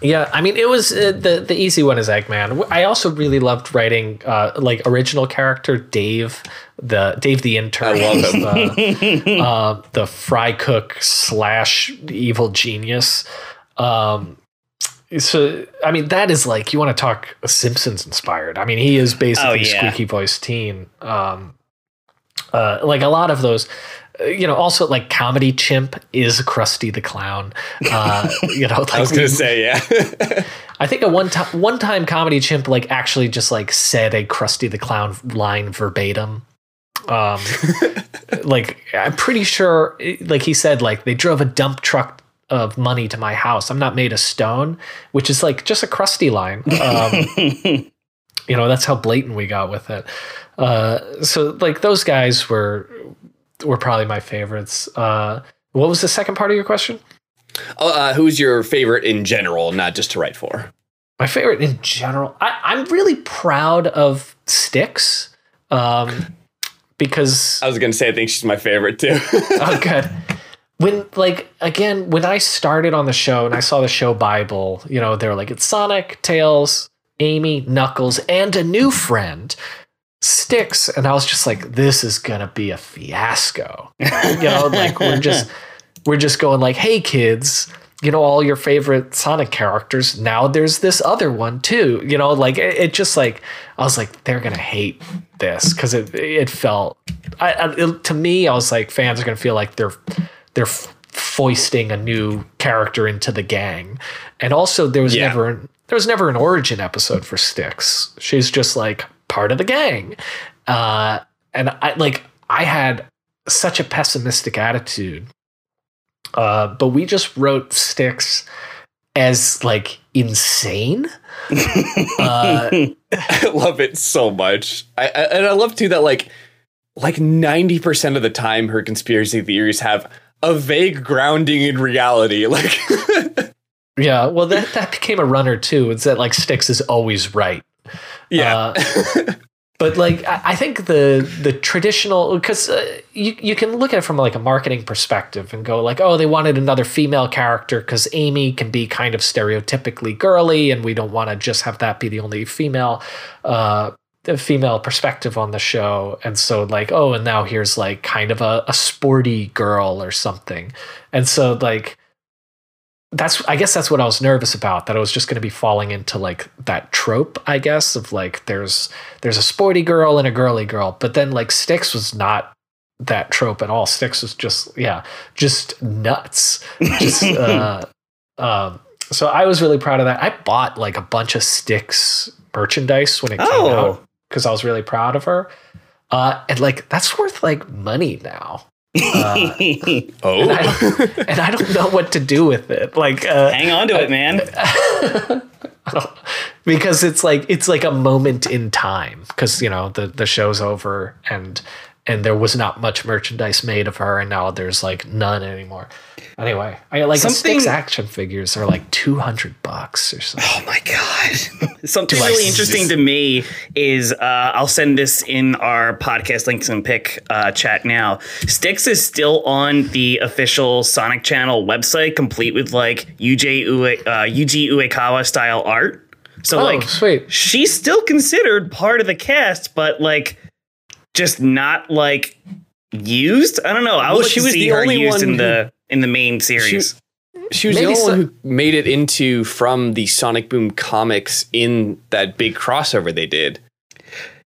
Yeah, I mean, it was uh, the the easy one is Eggman. I also really loved writing uh, like original character Dave, the Dave the intern. I. Uh, *laughs* uh, the fry cook slash evil genius. Um, so I mean, that is like you want to talk Simpsons inspired. I mean, he is basically Oh, yeah. squeaky voice teen. Um, uh, like a lot of those. Uh, You know, also like comedy chimp is Krusty the Clown. Uh, *laughs* you know, like I was gonna say yeah. *laughs* I think a one time one time comedy chimp like actually just like said a Krusty the Clown line verbatim. Um, *laughs* like I'm pretty sure, like he said, like they drove a dump truck of money to my house. I'm not made of stone, which is like just a Krusty line. Um, you know, that's how blatant we got with it. Uh, so like those guys were were probably my favorites. Uh, what was the second part of your question? Oh, uh, who's your favorite in general, not just to write for? My favorite in general, I, I'm really proud of Sticks um, *laughs* because I was gonna say I think she's my favorite too. *laughs* oh good. When like again, when I started on the show and I saw the show Bible, you know, they were like it's Sonic, Tails, Amy, Knuckles, and a new friend, Sticks, and I was just like, this is gonna be a fiasco. you know, like we're just *laughs* we're just going like, hey kids, you know, all your favorite Sonic characters. Now there's this other one too. You know, like it, it just like I was like, they're gonna hate this because it it felt I, I it, to me, I was like, fans are gonna feel like they're they're foisting a new character into the gang, and also there was Yeah. never there was never an origin episode for Sticks. She's just like part of the gang, uh, and I like I had such a pessimistic attitude, uh, but we just wrote sticks as like insane. *laughs* uh, I love it so much. I, I and I love too that like like ninety percent of the time her conspiracy theories have a vague grounding in reality. *laughs* Like yeah, well that that became a runner too. It's that like Sticks is always right. Yeah. Uh, but like I think the the traditional because uh, you you can look at it from like a marketing perspective and go like oh they wanted another female character because Amy can be kind of stereotypically girly and we don't want to just have that be the only female uh female perspective on the show and so like oh and now here's like kind of a, a sporty girl or something and so like that's I guess that's what I was nervous about that I was just going to be falling into like that trope I guess of like there's there's a sporty girl and a girly girl but then like Sticks was not that trope at all. Sticks was just yeah just nuts. Just *laughs* uh um so I was really proud of that. I bought like a bunch of Sticks merchandise when it came Oh. out because I was really proud of her. Uh and like that's worth like money now uh, and, oh. I don't, and I don't know what to do with it. Like, uh, Hang on to it, man. *laughs* Because it's like it's like a moment in time. Because you know the the show's over and and there was not much merchandise made of her, and now there's like none anymore. Anyway, I like Something- Sticks action figures are like two hundred bucks or something. Oh my god! *laughs* Something Do really interesting to me is uh, I'll send this in our podcast links and pick uh, chat now. Sticks is still on the official Sonic Channel website, complete with like UJ Ue, uh, Yuji Uekawa style art. So Oh, like sweet. she's still considered part of the cast, but like just not like used. I don't know. I Well, would she like to was see the her only used one in who- the in the main series. She was Maybe the only so- one who made it into from the Sonic Boom comics in that big crossover they did.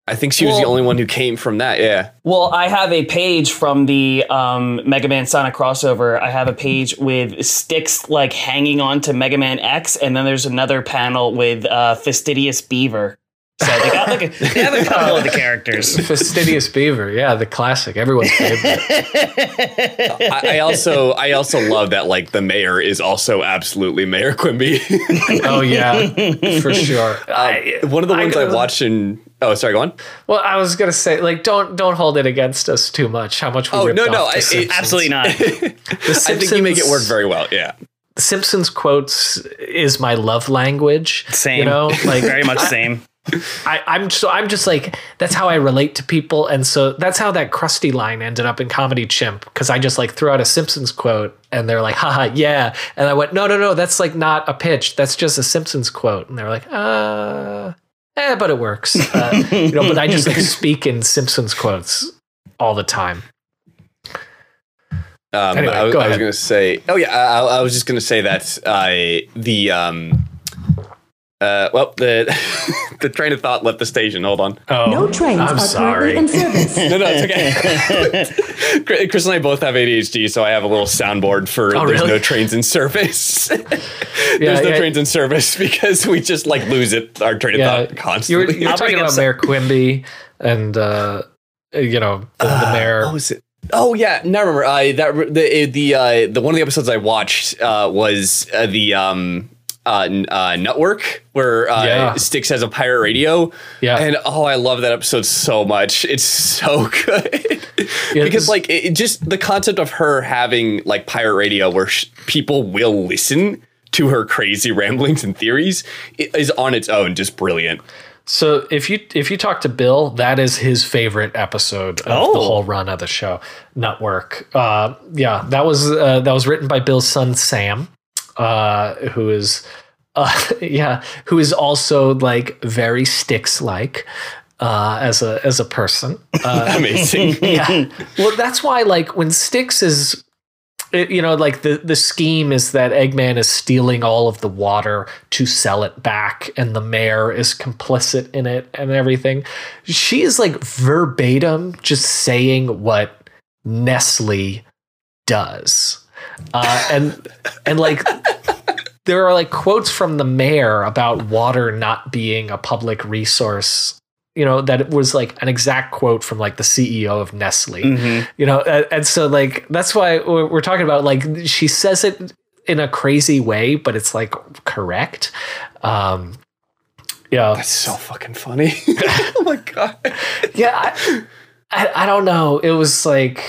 I think she was the only one who came from that. Yeah. Well, I have a page from the um, Mega Man Sonic crossover. I have a page with sticks like hanging on to Mega Man X, and then there's another panel with uh, Fastidious Beaver. So they got like a, *laughs* they have a couple of the characters. *laughs* Fastidious Beaver, yeah, the classic, everyone's favorite. I, I also I also love that like the mayor is also absolutely Mayor Quimby. *laughs* oh yeah, for sure. Um, I, one of the ones I, I- watched in Oh, sorry, go on. Well, I was gonna say, like, don't don't hold it against us too much. How much we Oh, ripped no, off no, I- it- Absolutely not. The I think you make it work very well. Yeah. Simpsons quotes is my love language. Same. You know, like very much same. I, I'm so I'm just like that's how I relate to people, and so that's how that Krusty line ended up in Comedy Chimp because I just like threw out a Simpsons quote, and they're like, haha, yeah, and I went, no, no, no, that's like not a pitch, that's just a Simpsons quote, and they're like, uh, eh, but it works, uh, you know. But I just like speak in Simpsons quotes all the time. Um, Anyway, I, was- go I was going to say, oh yeah, I, I was just going to say that uh, the um, uh, well, the *laughs* the train of thought left the station. Hold on. Oh, No trains I'm are sorry. currently in service. *laughs* No, no, it's okay. *laughs* Chris and I both have ADHD, so I have a little soundboard for Oh, there's really? no trains in service. there's Yeah, no yeah. trains in service because we just like lose it our train of Yeah, thought you were, constantly. you were I'll talking bring about some- Mayor Quimby and uh, you know the, the mayor. What was it? Oh yeah, now I remember. I that the the uh, the one of the episodes I watched uh, was uh, the um uh, uh network where uh, Yeah. Sticks has a pirate radio. Yeah. and oh, I love that episode so much. It's so *laughs* good Yeah, because like it, just the concept of her having like pirate radio where sh- people will listen to her crazy ramblings and theories is on its own just brilliant. So if you if you talk to Bill, that is his favorite episode of the Oh. whole run of the show. Network. Uh, yeah, that was uh, that was written by Bill's son Sam, uh, who is uh, *laughs* yeah, who is also like very Sticks like uh, as a as a person. *laughs* Uh, Amazing. *laughs* yeah. Well, that's why like when Sticks is it, you know like the the scheme is that Eggman is stealing all of the water to sell it back and the mayor is complicit in it and everything. She is like verbatim just saying what Nestle does. Uh, and and like there are like quotes from the mayor about water not being a public resource you know that it was like an exact quote from like the ceo of nestle. You know and, and so like that's why we're, we're talking about like she says it in a crazy way but it's like correct. Um yeah. That's so fucking funny. *laughs* oh my god. yeah I, I, I don't know. It was like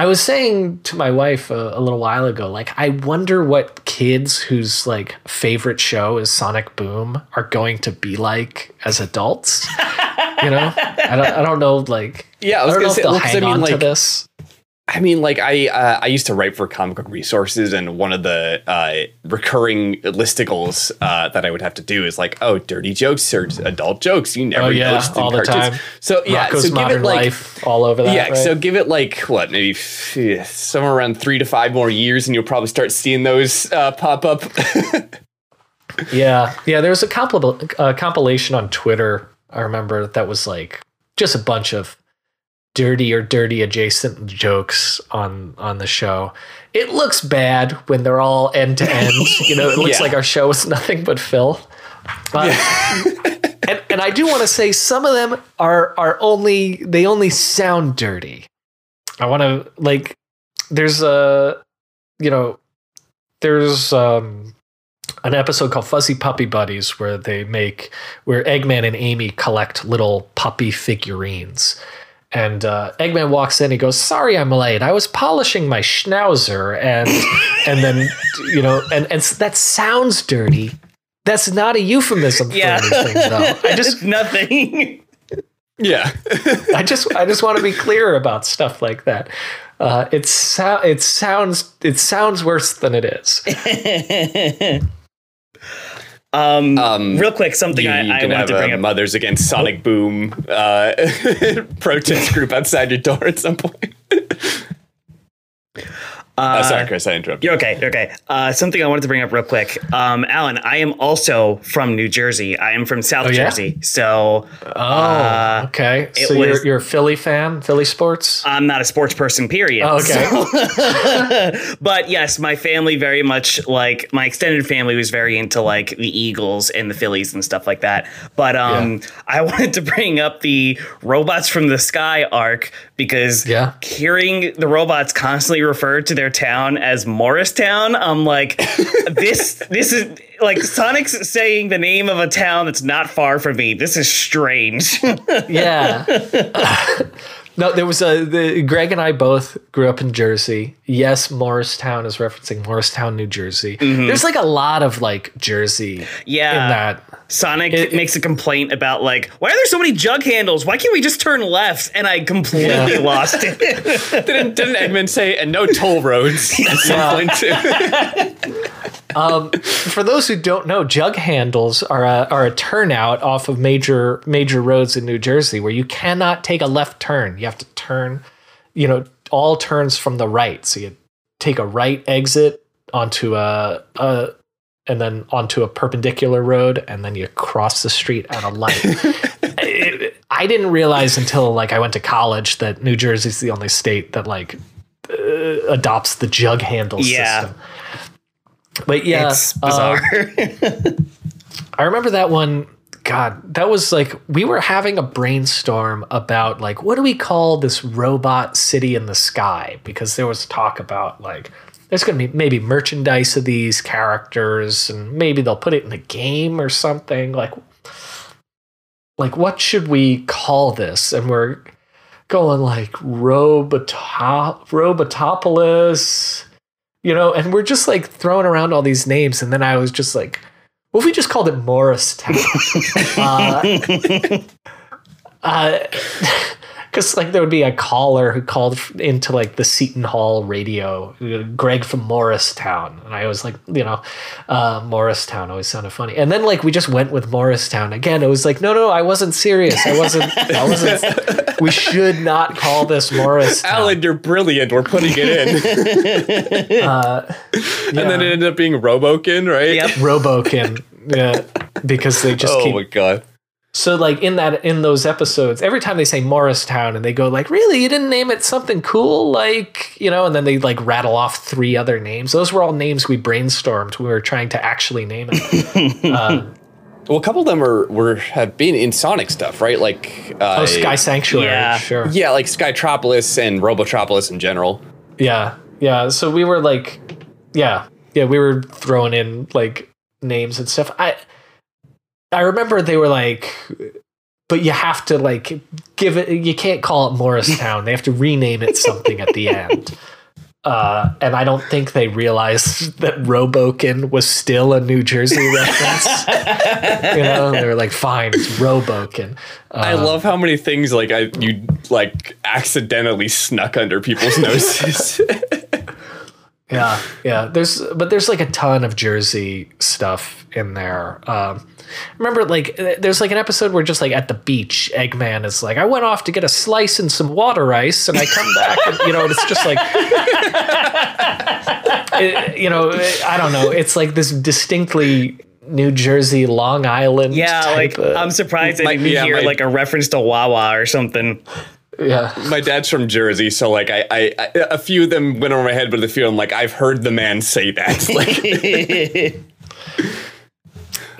i was saying to my wife a, a little while ago like i wonder what kids whose like favorite show is sonic boom are going to be like as adults you know i don't, I don't know like Yeah, I i, was don't gonna if say. they'll well, 'cause hang I mean, on to like, this I mean, like I uh, I used to write for comic book resources, and one of the uh, recurring listicles uh, that I would have to do is like, oh, dirty jokes or adult jokes. You never Oh, yeah, noticed in all the cartoons. time. So yeah, Rocko's so give it like life all over that yeah, right? so give it like what maybe f- somewhere around three to five more years, and you'll probably start seeing those uh, pop up. *laughs* Yeah, yeah. There was a compil- uh, compilation on Twitter. I remember that was like just a bunch of dirty or dirty adjacent jokes on on the show. It looks bad when they're all end to end. *laughs* You know, it looks Yeah. like our show is nothing but filth. But *laughs* and, and I do want to say some of them are are only they only sound dirty. I want to like there's a you know there's um an episode called Fuzzy Puppy Buddies where they make where Eggman and Amy collect little puppy figurines. And uh, Eggman walks in. He goes, "Sorry, I'm late. I was polishing my schnauzer, and *laughs* and then you know, and and that sounds dirty. That's not a euphemism for anything, though. I *laughs* just nothing. *laughs* yeah, I just I just want to be clear about stuff like that. Uh, it so- it sounds it sounds worse than it is. Um, Um, real quick, something you, I, you I wanted have to bring a up. Mothers Against Sonic Boom uh, *laughs* protest group outside your door at some point. *laughs* Uh, sorry, Chris, I interrupted. You're okay. You're okay. Uh, something I wanted to bring up real quick. Um, Alan, I am also from New Jersey. I am from South Oh, yeah? Jersey. So Oh, Uh, okay. So was- you're you're a Philly fan, Philly sports. I'm not a sports person, period. Oh, okay. So- *laughs* but yes, my family very much like my extended family was very into like the Eagles and the Phillies and stuff like that. But um, I *laughs* wanted to bring up the robots from the sky arc because Yeah. hearing the robots constantly refer to their their town as Morristown. I'm like, *laughs* this this is like Sonic's saying the name of a town that's not far from me. This is strange. yeah. *laughs* *laughs* no, there was a the, Greg and I both grew up in Jersey. Yes, Morristown is referencing Morristown, New Jersey. Mm-hmm. There's like a lot of like Jersey Yeah. in that. Sonic It- makes a complaint about like, why are there so many jug handles? Why can't we just turn left? And I completely Yeah. lost it. *laughs* Didn't, didn't Eggman say, and no toll roads at some point *laughs* too? For those who don't know, jug handles are a, are a turnout off of major major roads in New Jersey where you cannot take a left turn. You have to turn, you know, all turns from the right. So you take a right exit onto a, a and then onto a perpendicular road, and then you cross the street at a light. *laughs* It- I didn't realize until like I went to college that New Jersey's the only state that like uh, adopts the jug handle Yeah. system. But yeah, it's bizarre. Um, I remember that one. God, that was like we were having a brainstorm about like what do we call this robot city in the sky? Because there was talk about like there's going to be maybe merchandise of these characters, and maybe they'll put it in the game or something. Like, like what should we call this? And we're going like Robotop, Robotopolis, you know, and we're just like throwing around all these names, and then I was just like. What if we just called it Morristown? *laughs* uh, *laughs* because like there would be a caller who called into like the Seton Hall radio, uh, Greg from Morristown, and I was like, you know, uh, Morristown always sounded funny. And then like we just went with Morristown again. It was like, no, no, I wasn't serious. I wasn't. I wasn't. we should not call this Morristown. Alan, you're brilliant. We're putting it in. *laughs* Uh, And then it ended up being Roboken, right? Yep. Roboken, yeah, because they just Oh keep my god. So like in that in those episodes, every time they say Morristown and they go like, "Really? You didn't name it something cool like, you know?" And then they like rattle off three other names. Those were all names we brainstormed. We were trying to actually name it. *laughs* uh, Well, a couple of them are were have been in Sonic stuff, right? Like uh, oh, Sky Sanctuary, Yeah. sure. Yeah, like Skytropolis and Robotropolis in general. Yeah. Yeah, so we were like yeah. Yeah, we were throwing in like names and stuff. I I remember they were like but you have to like give it you can't call it Morristown. they have to rename it something at the end. *laughs* Uh, and I don't think they realized that Roboken was still a New Jersey *laughs* reference. you know, they were like, "Fine, it's Roboken." Uh, I love how many things like I you like accidentally snuck under people's *laughs* noses. Yeah, yeah. There's but there's like a ton of Jersey stuff in there. Um, remember, like uh, there's like an episode where just like at the beach, Eggman is like, "I went off to get a slice and some water ice, and I come back, and you know, it's just like, *laughs* it- you know, I don't know. It's like this distinctly New Jersey, Long Island. yeah, type like of- I'm surprised I My- didn't yeah, hear my- like a reference to Wawa or something. yeah. my dad's from Jersey, so like I, I, I a few of them went over my head, but the few I'm like I've heard the man say that. *laughs* Like *laughs*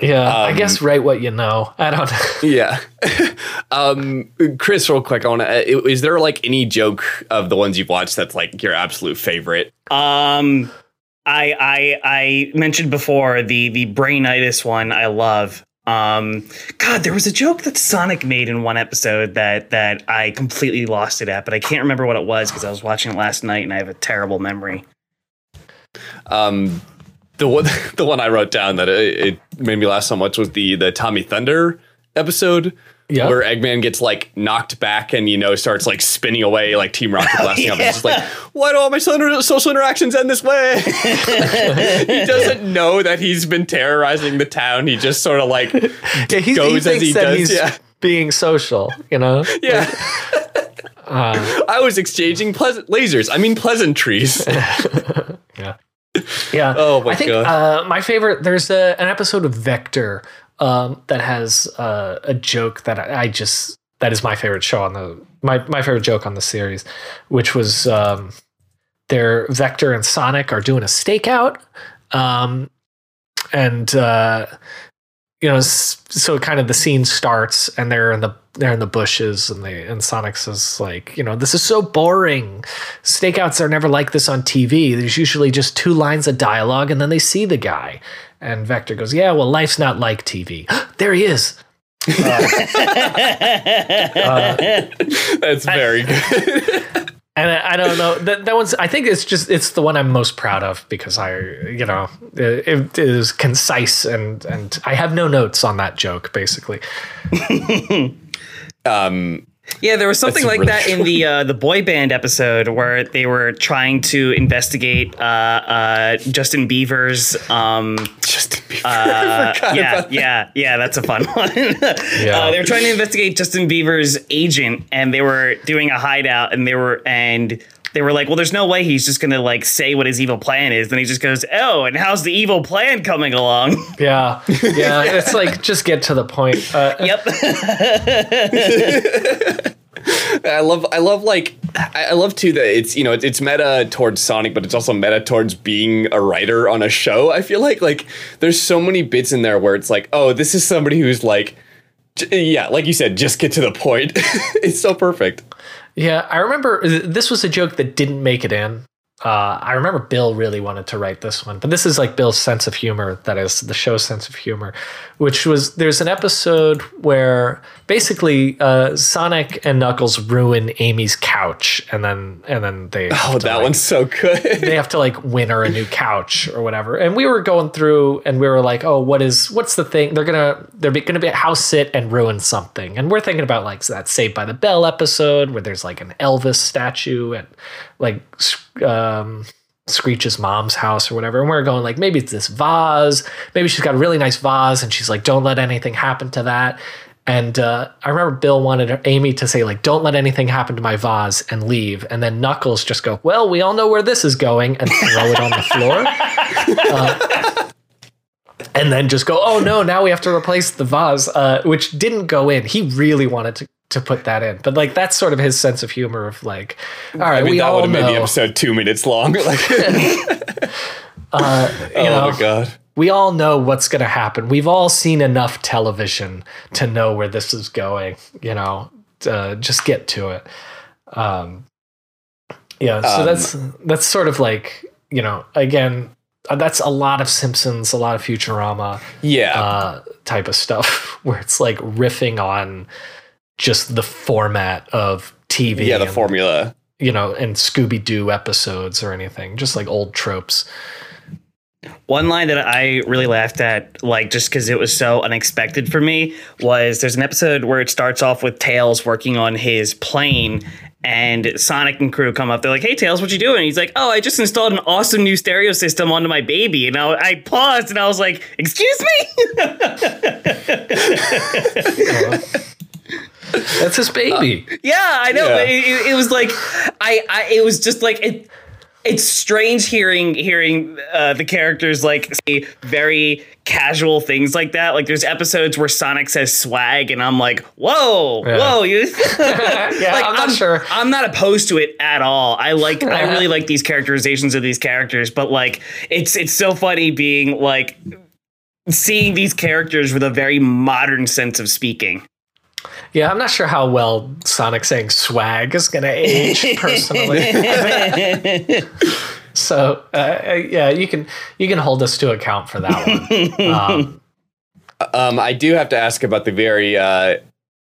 Yeah, I Um, guess write what you know. I don't know. *laughs* yeah. *laughs* um, Chris, real quick, I want to. Is there like any joke of the ones you've watched that's like your absolute favorite? Um, I I I mentioned before the the brainitis one. I love. Um, God, there was a joke that Sonic made in one episode that that I completely lost it at, but I can't remember what it was because I was watching it last night and I have a terrible memory. Um, the one *laughs* the one I wrote down that it, it made me laugh so much was the the Tommy Thunder episode. Yeah. Where Eggman gets like knocked back and you know starts like spinning away like Team Rocket *laughs* blasting up. It's just like, why do all my social interactions end this way? *laughs* he doesn't know that he's been terrorizing the town. He just sort of like, Yeah, Goes he as he does, he's yeah. being social. You know. yeah. Uh, I was exchanging pleasant lasers. I mean pleasantries. Yeah. *laughs* Yeah. Oh my I think God. uh, my favorite. There's a, an episode of Vector um, that has uh, a joke that I, I just that is my favorite show on the my my favorite joke on the series, which was um, their Vector and Sonic are doing a stakeout, um, and uh, you know, so kind of the scene starts and they're in the they're in the bushes and they and Sonic says like, you know, this is so boring. Stakeouts are never like this on TV. There's usually just two lines of dialogue and then they see the guy. And Vector goes, "Yeah, well, life's not like TV." *gasps* there he is. *laughs* Uh, *laughs* that's very good. *laughs* And I, I don't know that that one's. I think it's just it's the one I'm most proud of because I, you know, it, it is concise and and I have no notes on that joke basically. *laughs* Um, Yeah, there was something That's like really that in the uh, the boy band episode where they were trying to investigate uh, uh, Justin Bieber's. Um, Justin Bieber. *laughs* uh, Forgot yeah, that. yeah, yeah, that's a fun *laughs* one. uh, they were trying to investigate Justin Bieber's agent, and they were doing a hideout, and they were and they were like, "Well, there's no way he's just gonna like say what his evil plan is." Then he just goes, "Oh, and how's the evil plan coming along?" *laughs* Yeah, yeah. it's like just get to the point. Uh, yep. I love, I love like, I love too that it's you know it's, it's meta towards Sonic, but it's also meta towards being a writer on a show. I feel like like there's so many bits in there where it's like, oh, this is somebody who's like, yeah, like you said, just get to the point. *laughs* it's so perfect. Yeah, I remember this was a joke that didn't make it in. Uh, I remember Bill really wanted to write this one, but this is like Bill's sense of humor. That is the show's sense of humor, which was there's an episode where basically uh, Sonic and Knuckles ruin Amy's couch, and then and then they Oh, that one's so good. *laughs* they have to like win her a new couch or whatever. And we were going through and we were like, oh, what is what's the thing? They're gonna they're gonna be a house sit and ruin something. And we're thinking about like that Saved by the Bell episode where there's like an Elvis statue at like um, Screech's mom's house or whatever. And we're going like maybe it's this vase. Maybe she's got a really nice vase and she's like, don't let anything happen to that. And uh, I remember Bill wanted Amy to say like, "Don't let anything happen to my vase," and leave. And then Knuckles just go, "Well, we all know where this is going," and throw it on the floor. *laughs* Uh, and then just go, "Oh no, now we have to replace the vase," uh, which didn't go in. He really wanted to to put that in, but like that's sort of his sense of humor of like, all right, I mean, we that would all have made the episode two minutes long. Like, *laughs* *laughs* uh, oh know, my god. We all know what's going to happen. We've all seen enough television to know where this is going. You know, uh, just get to it. Um, yeah, so Um, that's that's sort of like you know, again, uh, that's a lot of Simpsons, a lot of Futurama Yeah. uh, type of stuff, *laughs* where it's like riffing on just the format of TV. yeah, the and, formula. you know, and Scooby Doo episodes or anything, just like old tropes. One line that I really laughed at, like just because it was so unexpected for me, was there's an episode where it starts off with Tails working on his plane, and Sonic and crew come up. They're like, "Hey, Tails, what you doing?" He's like, "Oh, I just installed an awesome new stereo system onto my baby." And I, I paused and I was like, "Excuse me." That's his baby. Uh, yeah, I know. Yeah. But it, it- it was like, I, I, it was just like it. It's strange hearing hearing uh, the characters like say very casual things like that. Like there's episodes where Sonic says swag, and I'm like, whoa, Yeah. whoa, you. *laughs* yeah, like, I'm not sure. I'm not opposed to it at all. I like I really *laughs* like these characterizations of these characters, but like it's it's so funny being like seeing these characters with a very modern sense of speaking. Yeah, I'm not sure how well Sonic saying swag is going to age *laughs* personally. *laughs* so uh, yeah, you can you can hold us to account for that one. *laughs* Um, Um, I do have to ask about the very. Uh,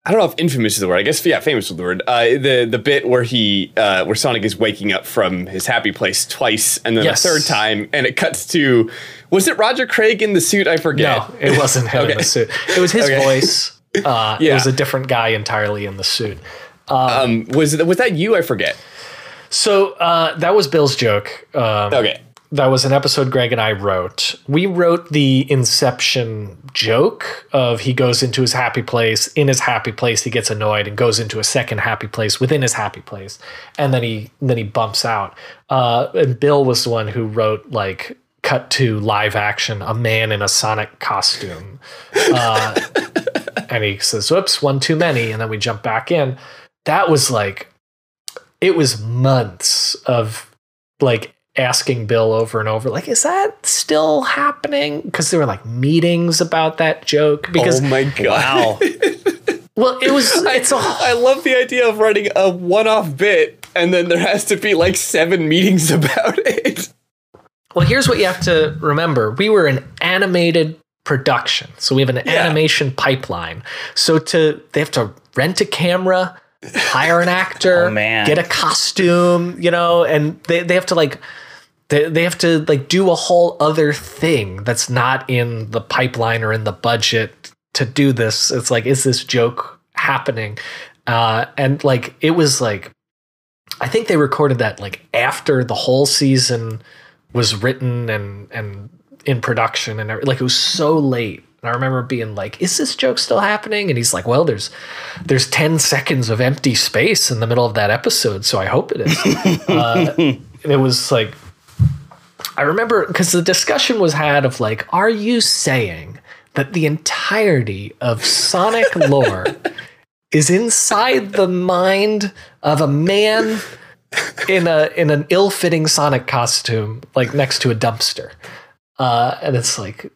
I don't know if infamous is the word. I guess yeah, famous is the word. Uh, the the bit where he uh, where Sonic is waking up from his happy place twice, and then Yes. a third time, and it cuts to was it Roger Craig in the suit? I forget. no, it wasn't him in the suit. It was his Okay. voice. Uh, It was a different guy entirely in the suit. Um, was it, was that you? I forget. So uh, that was Bill's joke. Um, Okay. That was an episode Greg and I wrote. We wrote the Inception joke of he goes into his happy place. In his happy place, he gets annoyed and goes into a second happy place within his happy place, and then he then he bumps out. Uh, and Bill was the one who wrote like cut to live action, a man in a Sonic costume, uh, *laughs* and he says, "Whoops, one too many," and then we jump back in. That was like, it was months of like asking Bill over and over, like, is that still happening? Because there were like meetings about that joke. Because oh my god! Wow. *laughs* well, it was it's a I love the idea of writing a one-off bit, and then there has to be like seven meetings *laughs* about it. well. Here's what you have to remember: we were an animated production, so we have an animation pipeline. So to they have to rent a camera, hire an actor, *laughs* Oh, man. get a costume, you know, and they they have to like. They, they have to like do a whole other thing that's not in the pipeline or in the budget to do this. It's like, is this joke happening? Uh, and like, it was like, I think they recorded that like after the whole season was written and and in production and like it was so late. And I remember being like, "Is this joke still happening?" And he's like, "Well, there's there's ten seconds of empty space in the middle of that episode, so I hope it is." *laughs* uh, and it was like, I remember because the discussion was had of like, "Are you saying that the entirety of Sonic lore *laughs* is inside the mind of a man in a in an ill-fitting Sonic costume, like next to a dumpster?" Uh, and it's like,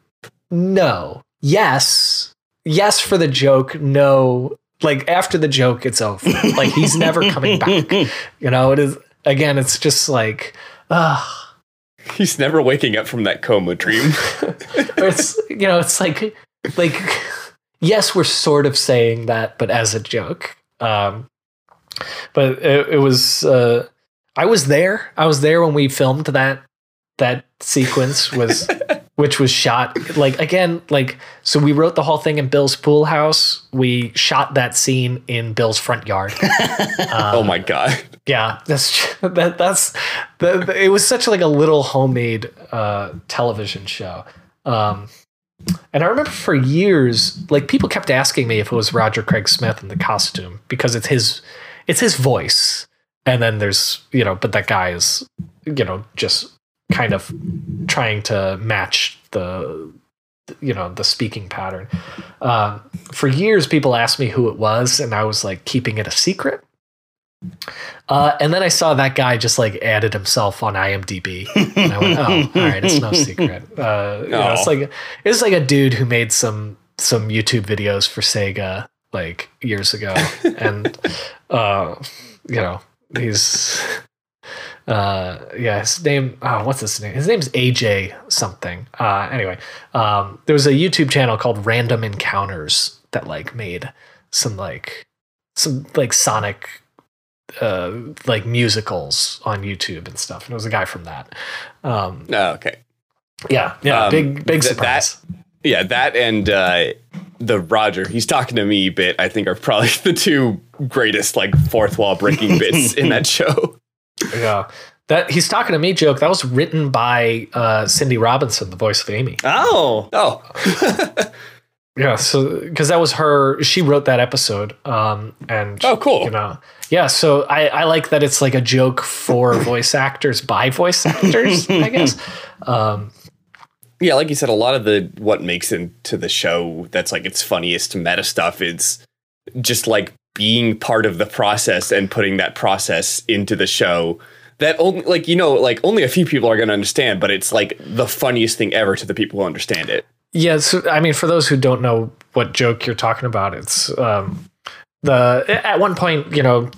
no, yes, yes for the joke, no. Like after the joke, it's over. Like he's never coming back. *laughs* You know, it is again. It's just like, ah. He's never waking up from that coma dream. *laughs* It's you know it's like like yes we're sort of saying that but as a joke um but it, it was uh i was there i was there when we filmed that that sequence was *laughs* which was shot like again like so we wrote the whole thing in bill's pool house we shot that scene in bill's front yard *laughs* oh my god! yeah, that's *laughs* that. That's the, the- It was such like a little homemade uh, television show, um, and I remember for years, like people kept asking me if it was Roger Craig Smith in the costume because it's his, it's his voice, and then there's you know, but that guy is you know just kind of trying to match the you know the speaking pattern. Um, for years, people asked me who it was, and I was like keeping it a secret. Uh, and then I saw that guy just like added himself on IMDb, and I went, "Oh, all right, it's no *laughs* secret." Uh, you know, it's like it's like a dude who made some some YouTube videos for Sega like years ago, *laughs* and uh, you know he's uh yeah his name oh what's his name his name's aj something uh anyway um there was a youtube channel called random encounters that like made some like some like sonic uh like musicals on youtube and stuff and it was a guy from that um Oh, okay. yeah yeah Um, big big th- surprise Yeah, that and uh, the Roger. He's talking to me bit. I think are probably *laughs* the two greatest like fourth wall breaking bits in that *laughs* show. Yeah that he's talking to me joke that was written by uh cindy robinson the voice of amy Oh. Oh, *laughs* Yeah, so because that was her, she wrote that episode. Um, and Oh, cool. You know, yeah. So I, I like that it's like a joke for *clears throat* voice actors by voice actors. I guess. *laughs* Um, yeah. Like you said, a lot of the what makes into the show that's like its funniest meta stuff is just like being part of the process and putting that process into the show. That only like you know like only a few people are going to understand, but it's like the funniest thing ever to the people who understand it. yeah. So I mean, for those who don't know what joke you're talking about, it's um, the at one point, you know,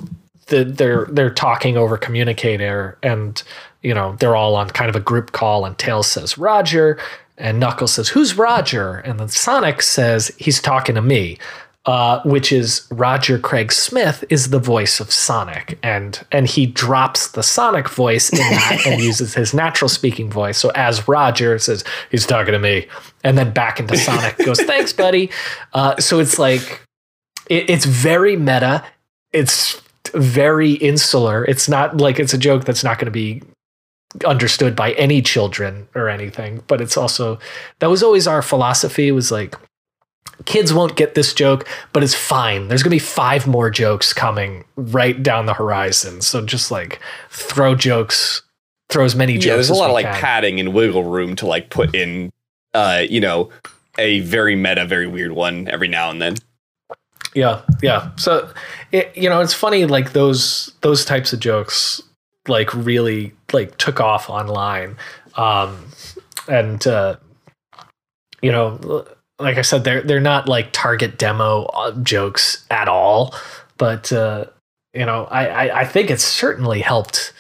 the, they're they're talking over communicator, and you know they're all on kind of a group call, and Tails says Roger, and Knuckles says Who's Roger, and then Sonic says he's talking to me. Uh, which is Roger Craig Smith is the voice of Sonic, and and he drops the Sonic voice in that *laughs* and uses his natural speaking voice. So as Roger says, he's talking to me, and then back into Sonic goes, *laughs* "Thanks, buddy." Uh, so it's like it, it's very meta. It's very insular. It's not like it's a joke that's not going to be understood by any children or anything. But it's also that was always our philosophy. Was like kids won't get this joke, but it's fine. There's going to be five more jokes coming right down the horizon. So just like throw jokes, throw as many jokes. Yeah, there's a lot of like can. padding and wiggle room to like put in, uh, you know, a very meta, very weird one every now and then. Yeah, yeah. So, it, you know, it's funny like those those types of jokes. like really like took off online. Um, and uh, you know, like I said, they're they're not like target demo uh, jokes at all, but uh, you know, I, I I think it's certainly helped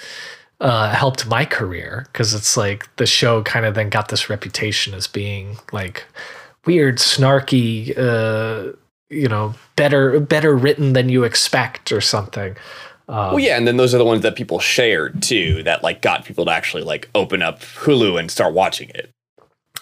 uh, helped my career because it's like the show kind of then got this reputation as being like weird, snarky, uh, you know, better better written than you expect or something. Um, well, yeah, and then those are the ones that people shared too, that like got people to actually like open up Hulu and start watching it.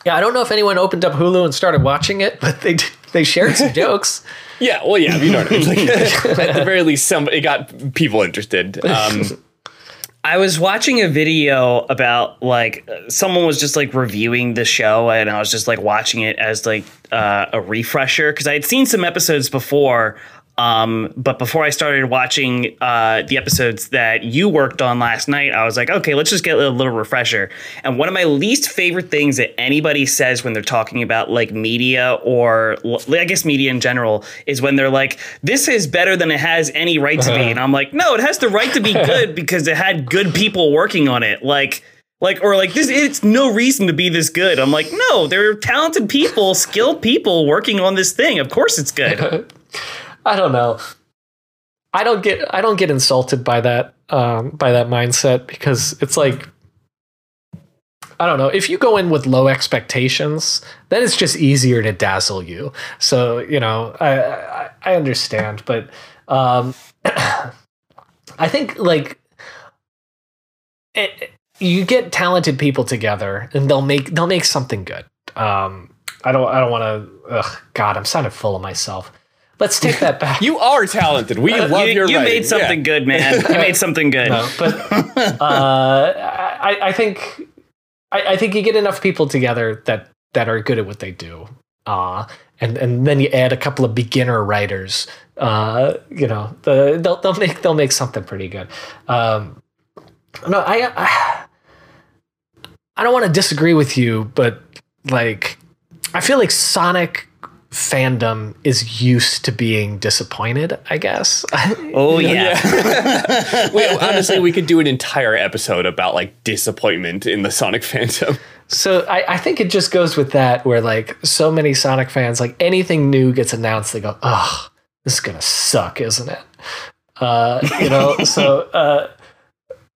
Yeah, I don't know if anyone opened up Hulu and started watching it, but they they shared some *laughs* jokes. Yeah, well, yeah, you know what I mean. *laughs* Like, at the very least, some it got people interested. Um, *laughs* I was watching a video about like someone was just like reviewing the show, and I was just like watching it as like uh, a refresher because I had seen some episodes before um, but before I started watching uh, the episodes that you worked on last night, I was like, okay, let's just get a little refresher. And one of my least favorite things that anybody says when they're talking about like media or I guess media in general is when they're like, this is better than it has any right to be. And I'm like, no, it has the right to be good *laughs* because it had good people working on it. Like, like or like this it's no reason to be this good i'm like no there are talented people skilled people working on this thing of course it's good *laughs* I don't know. I don't get I don't get insulted by that um, by that mindset because it's like I don't know if you go in with low expectations, then it's just easier to dazzle you. So you know I I, I understand, but um, *clears throat* I think like it, you get talented people together and they'll make they'll make something good. Um, I don't I don't want to. God, I'm sounding full of myself. Let's take that back. you are talented. We uh, love you, your. You writing. made something yeah. good, man. You made something good. No, but uh, I, I, think I, I, think you get enough people together that that are good at what they do, uh, and and then you add a couple of beginner writers. Uh, you know, the, they'll they'll make they'll make something pretty good. Um, no, I, I I don't want to disagree with you, but like I feel like Sonic fandom is used to being disappointed, I guess. *laughs* Oh yeah. yeah. *laughs* Wait, honestly, we could do an entire episode about like disappointment in the Sonic fandom. So I, I think it just goes with that where like so many Sonic fans, like anything new gets announced, they go, Oh, this is gonna suck, isn't it? Uh, you know, *laughs* so uh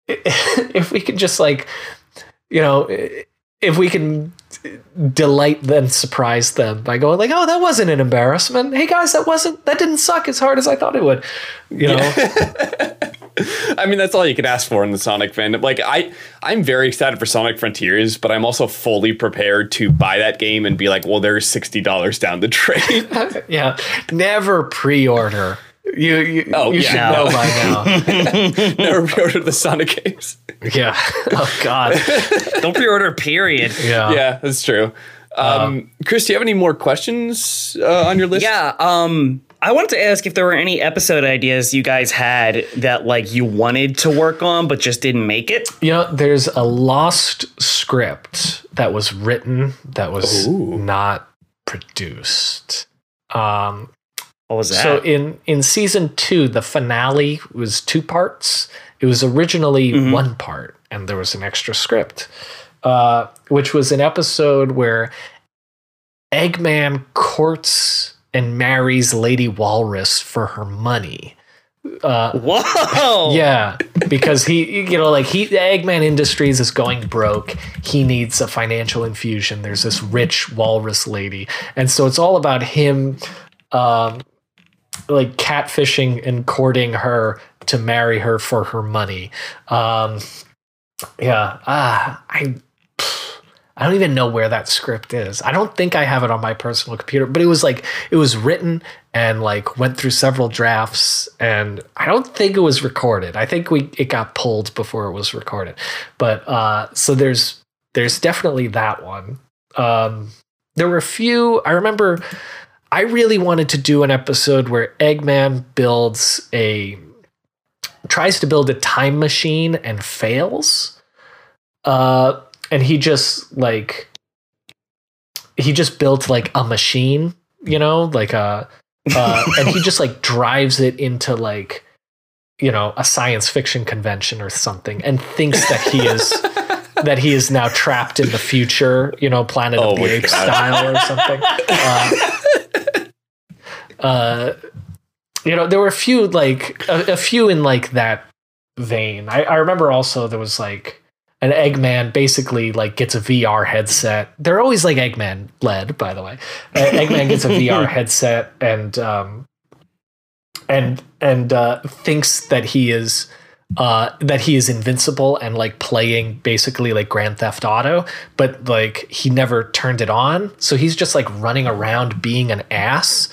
if we could just like you know if we can delight then surprise them by going like, "Oh, that wasn't an embarrassment. Hey guys, that wasn't that didn't suck as hard as I thought it would." You know. Yeah. *laughs* I mean, that's all you can ask for in the Sonic fandom. Like, I, I'm very excited for Sonic Frontiers, but I'm also fully prepared to buy that game and be like, well, there's sixty dollars down the *laughs* drain. *laughs* yeah, never pre-order you you, oh, you yeah. should know by now. *laughs* Never pre-ordered the Sonic games. Yeah. Oh God. Don't pre-order. Period. Yeah. Yeah, that's true. Um, um, Chris, do you have any more questions uh, on your list? Yeah. Um, I wanted to ask if there were any episode ideas you guys had that like you wanted to work on but just didn't make it. You know, there's a lost script that was written that was Ooh. not produced. Um, what was that? So in in season two, the finale was two parts. It was originally mm-hmm. one part, and there was an extra script, uh, which was an episode where Eggman courts and marries Lady Walrus for her money. Uh, Whoa! *laughs* Yeah, because he, you know, like he, Eggman Industries is going broke. He needs a financial infusion. There's this rich walrus lady, and so it's all about him um, like catfishing and courting her to marry her for her money. Um, yeah, ah, I I don't even know where that script is. I don't think I have it on my personal computer, but it was like it was written and like went through several drafts and I don't think it was recorded. I think we it got pulled before it was recorded. But uh so there's there's definitely that one. Um there were a few I remember I really wanted to do an episode where Eggman builds a tries to build a time machine and fails. Uh and he just like he just built like a machine, you know, like a uh *laughs* and he just like drives it into like you know a science fiction convention or something and thinks that he is *laughs* that he is now trapped in the future you know planet Oh of the apes God. style or something uh, *laughs* uh, you know there were a few like a, a few in like that vein. I, I remember also there was like an eggman basically like gets a vr headset. They're always like eggman led by the way. Uh, eggman gets a vr *laughs* headset and um and and uh thinks that he is uh that he is invincible and like playing basically like grand theft auto but like he never turned it on. So he's just like running around being an ass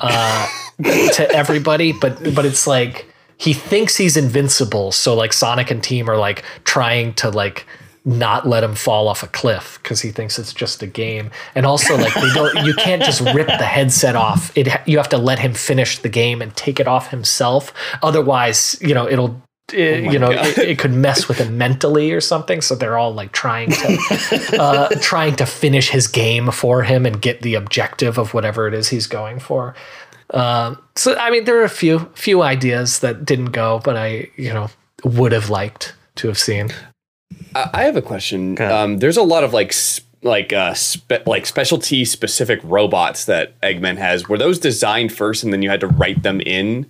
uh to everybody. But but it's like he thinks he's invincible. So like sonic and team are like trying to like not let him fall off a cliff because he thinks it's just a game. And also like they don't you can't just rip the headset off. It you have to let him finish the game and take it off himself. Otherwise you know it'll it, you know it, it could mess with him mentally or something so they're all like trying to *laughs* uh, trying to finish his game for him and get the objective of whatever it is he's going for um, so I mean, there are a few few ideas that didn't go, but I you know would have liked to have seen. I I have a question. Okay. Um, there's a lot of like sp- like uh spe- like specialty specific robots that Eggman has. Were those designed first and then you had to write them in,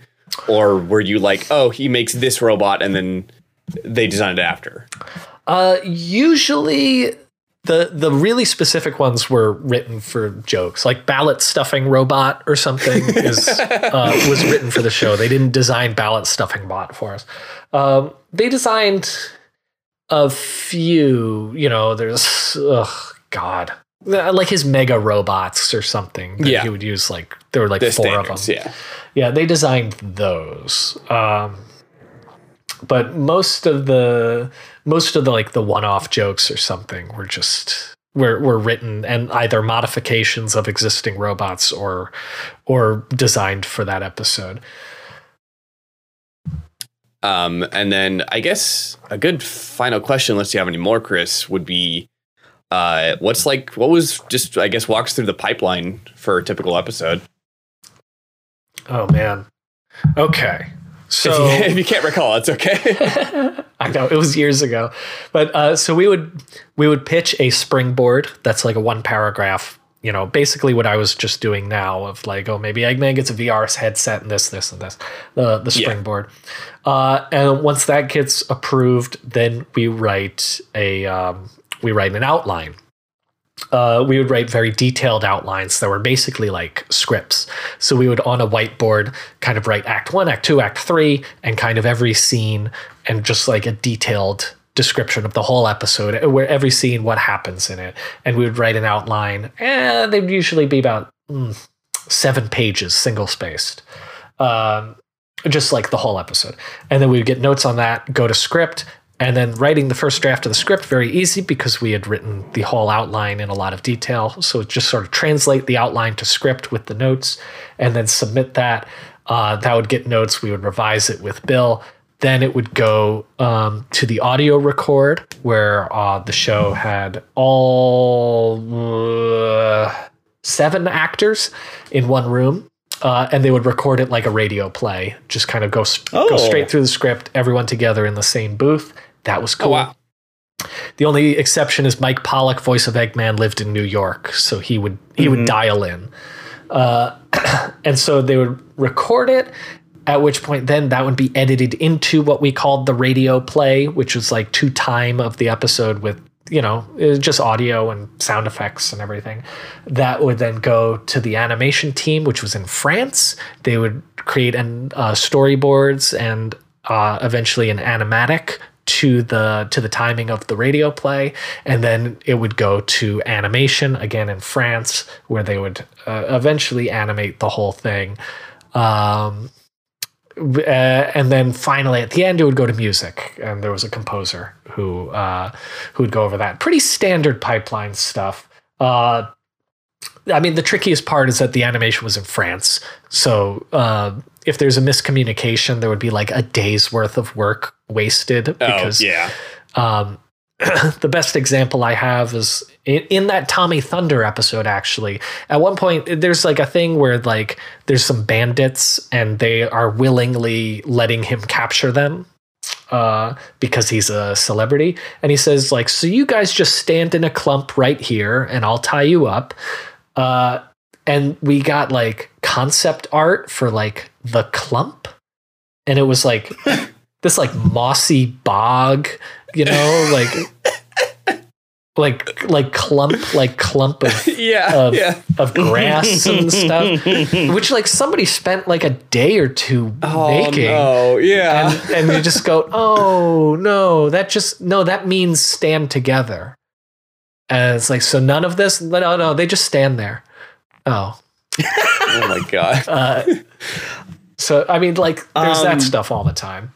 or were you like, oh, he makes this robot and then they designed it after? Uh, usually the the really specific ones were written for jokes, like ballot stuffing robot or something *laughs* is uh, was written for the show. They didn't design ballot stuffing bot for us. Um, they designed a few. You know, there's oh god. Like his mega robots or something. that Yeah. he would use like there were like The four of them. yeah. Yeah, they designed those. Um, but most of the most of the like the one-off jokes or something were just were were written and either modifications of existing robots or or designed for that episode. Um, and then I guess a good final question, unless you have any more, Chris, would be uh, what's like what was just I guess walks through the pipeline for a typical episode. Oh man. Okay. So if, you, *laughs* if you can't recall, it's okay. *laughs* I know it was years ago, but uh, so we would we would pitch a springboard that's like a one paragraph. You know, basically what I was just doing now of like, oh, maybe Eggman gets a VR headset and this, this, and this, the the Yeah. springboard. Uh, and once that gets approved, then we write a um, we write an outline. Uh, we would write very detailed outlines that were basically like scripts. So we would on a whiteboard kind of write act one, act two, act three, and kind of every scene and just like a detailed description of the whole episode, where every scene, what happens in it. And we would write an outline, and they'd usually be about mm, seven pages, single spaced. Um, just like the whole episode. And then we would get notes on that, go to script, and then writing the first draft of the script very easy because we had written the whole outline in a lot of detail. So just sort of translate the outline to script with the notes and then submit that. Uh, that would get notes. We would revise it with Bill. Then it would go um, to the audio record where uh, the show had all uh, seven actors in one room. Uh, and they would record it like a radio play, just kind of go, s- go Oh. straight through the script, everyone together in the same booth. That was oh cool. wow. The only exception is Mike Pollock, voice of Eggman, lived in New York, so he would he would dial in, uh, *clears throat* and so they would record it. At which point, then that would be edited into what we called the radio play, which was like two time of the episode with you know just audio and sound effects and everything. That would then go to the animation team, which was in France. They would create an uh, storyboards and uh, eventually an animatic to the to the timing of the radio play. And then it would go to animation again in France where they would uh, eventually animate the whole thing. Um uh, and then finally at the end it would go to music. And there was a composer who uh who would go over that. Pretty standard pipeline stuff. Uh I mean, the trickiest part is that the animation was in France. So uh, if there's a miscommunication, there would be like a day's worth of work wasted because oh yeah. um, *clears throat* the best example I have is in, in that Tommy Thunder episode, actually, at one point, there's like a thing where like there's some bandits and they are willingly letting him capture them uh, because he's a celebrity. And he says, like, so you guys just stand in a clump right here and I'll tie you up. Uh, and we got like concept art for like the clump. And it was like *laughs* this like mossy bog, you know, like like like clump like clump of *laughs* Yeah, of, yeah. of grass and stuff *laughs* which like somebody spent like a day or two Oh making no, yeah. and and you just go oh no that just no that means stand together and it's like so none of this no no they just stand there oh *laughs* oh my god. uh, so i mean like there's Um, that stuff all the time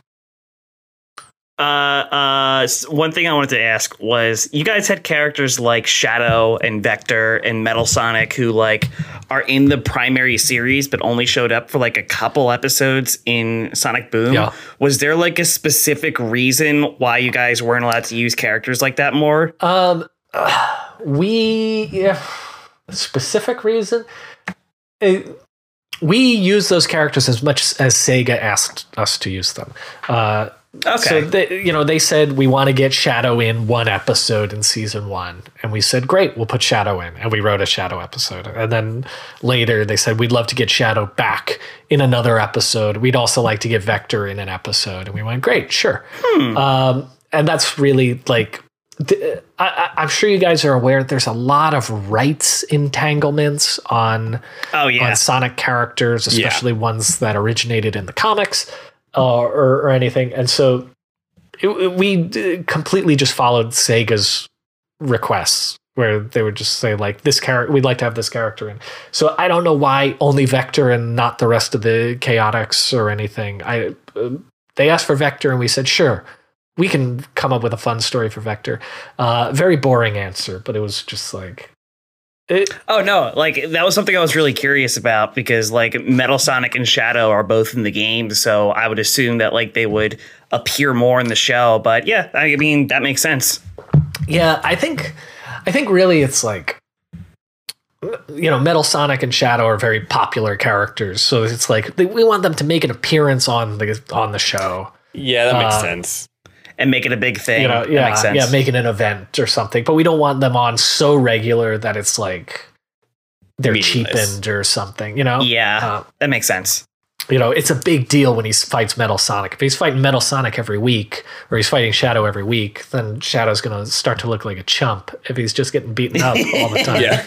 Uh, uh, one thing I wanted to ask was you guys had characters like Shadow and Vector and Metal Sonic who like are in the primary series but only showed up for like a couple episodes in Sonic Boom. Yeah. Was there like a specific reason why you guys weren't allowed to use characters like that more? Um, *sighs* we yeah, specific reason. Uh, we use those characters as much as Sega asked us to use them. Uh, Okay. So they, you know, they said we want to get Shadow in one episode in season one, and we said great, we'll put Shadow in, and we wrote a Shadow episode. And then later they said we'd love to get Shadow back in another episode. We'd also like to get Vector in an episode, and we went great, sure. Um, and that's really like. Th- I, I- I'm sure you guys are aware there's a lot of rights entanglements on oh yeah. on Sonic characters, especially ones that originated in the comics uh, or, or anything. And so it, it- we d- completely just followed Sega's requests where they would just say like this character we'd like to have this character in so i don't know why only vector and not the rest of the chaotix or anything i uh, they asked for vector and we said sure we can come up with a fun story for vector uh, very boring answer but it was just like it, Oh no, like that was something I was really curious about because like Metal Sonic and Shadow are both in the game, so I would assume that like they would appear more in the show. But yeah, I mean that makes sense. Yeah, I think I think really it's like you know, Metal Sonic and Shadow are very popular characters, so it's like they, we want them to make an appearance on the on the show. Yeah, that makes Uh, sense. And make it a big thing. You know, That yeah, makes sense. yeah, making an event or something. But we don't want them on so regular that it's like they're Meaningless. cheapened or something. You know, yeah, Uh, that makes sense. you know, it's a big deal when he fights Metal Sonic. If he's fighting Metal Sonic every week, or he's fighting Shadow every week, then Shadow's going to start to look like a chump. If he's just getting beaten up all the *laughs* time, Yeah.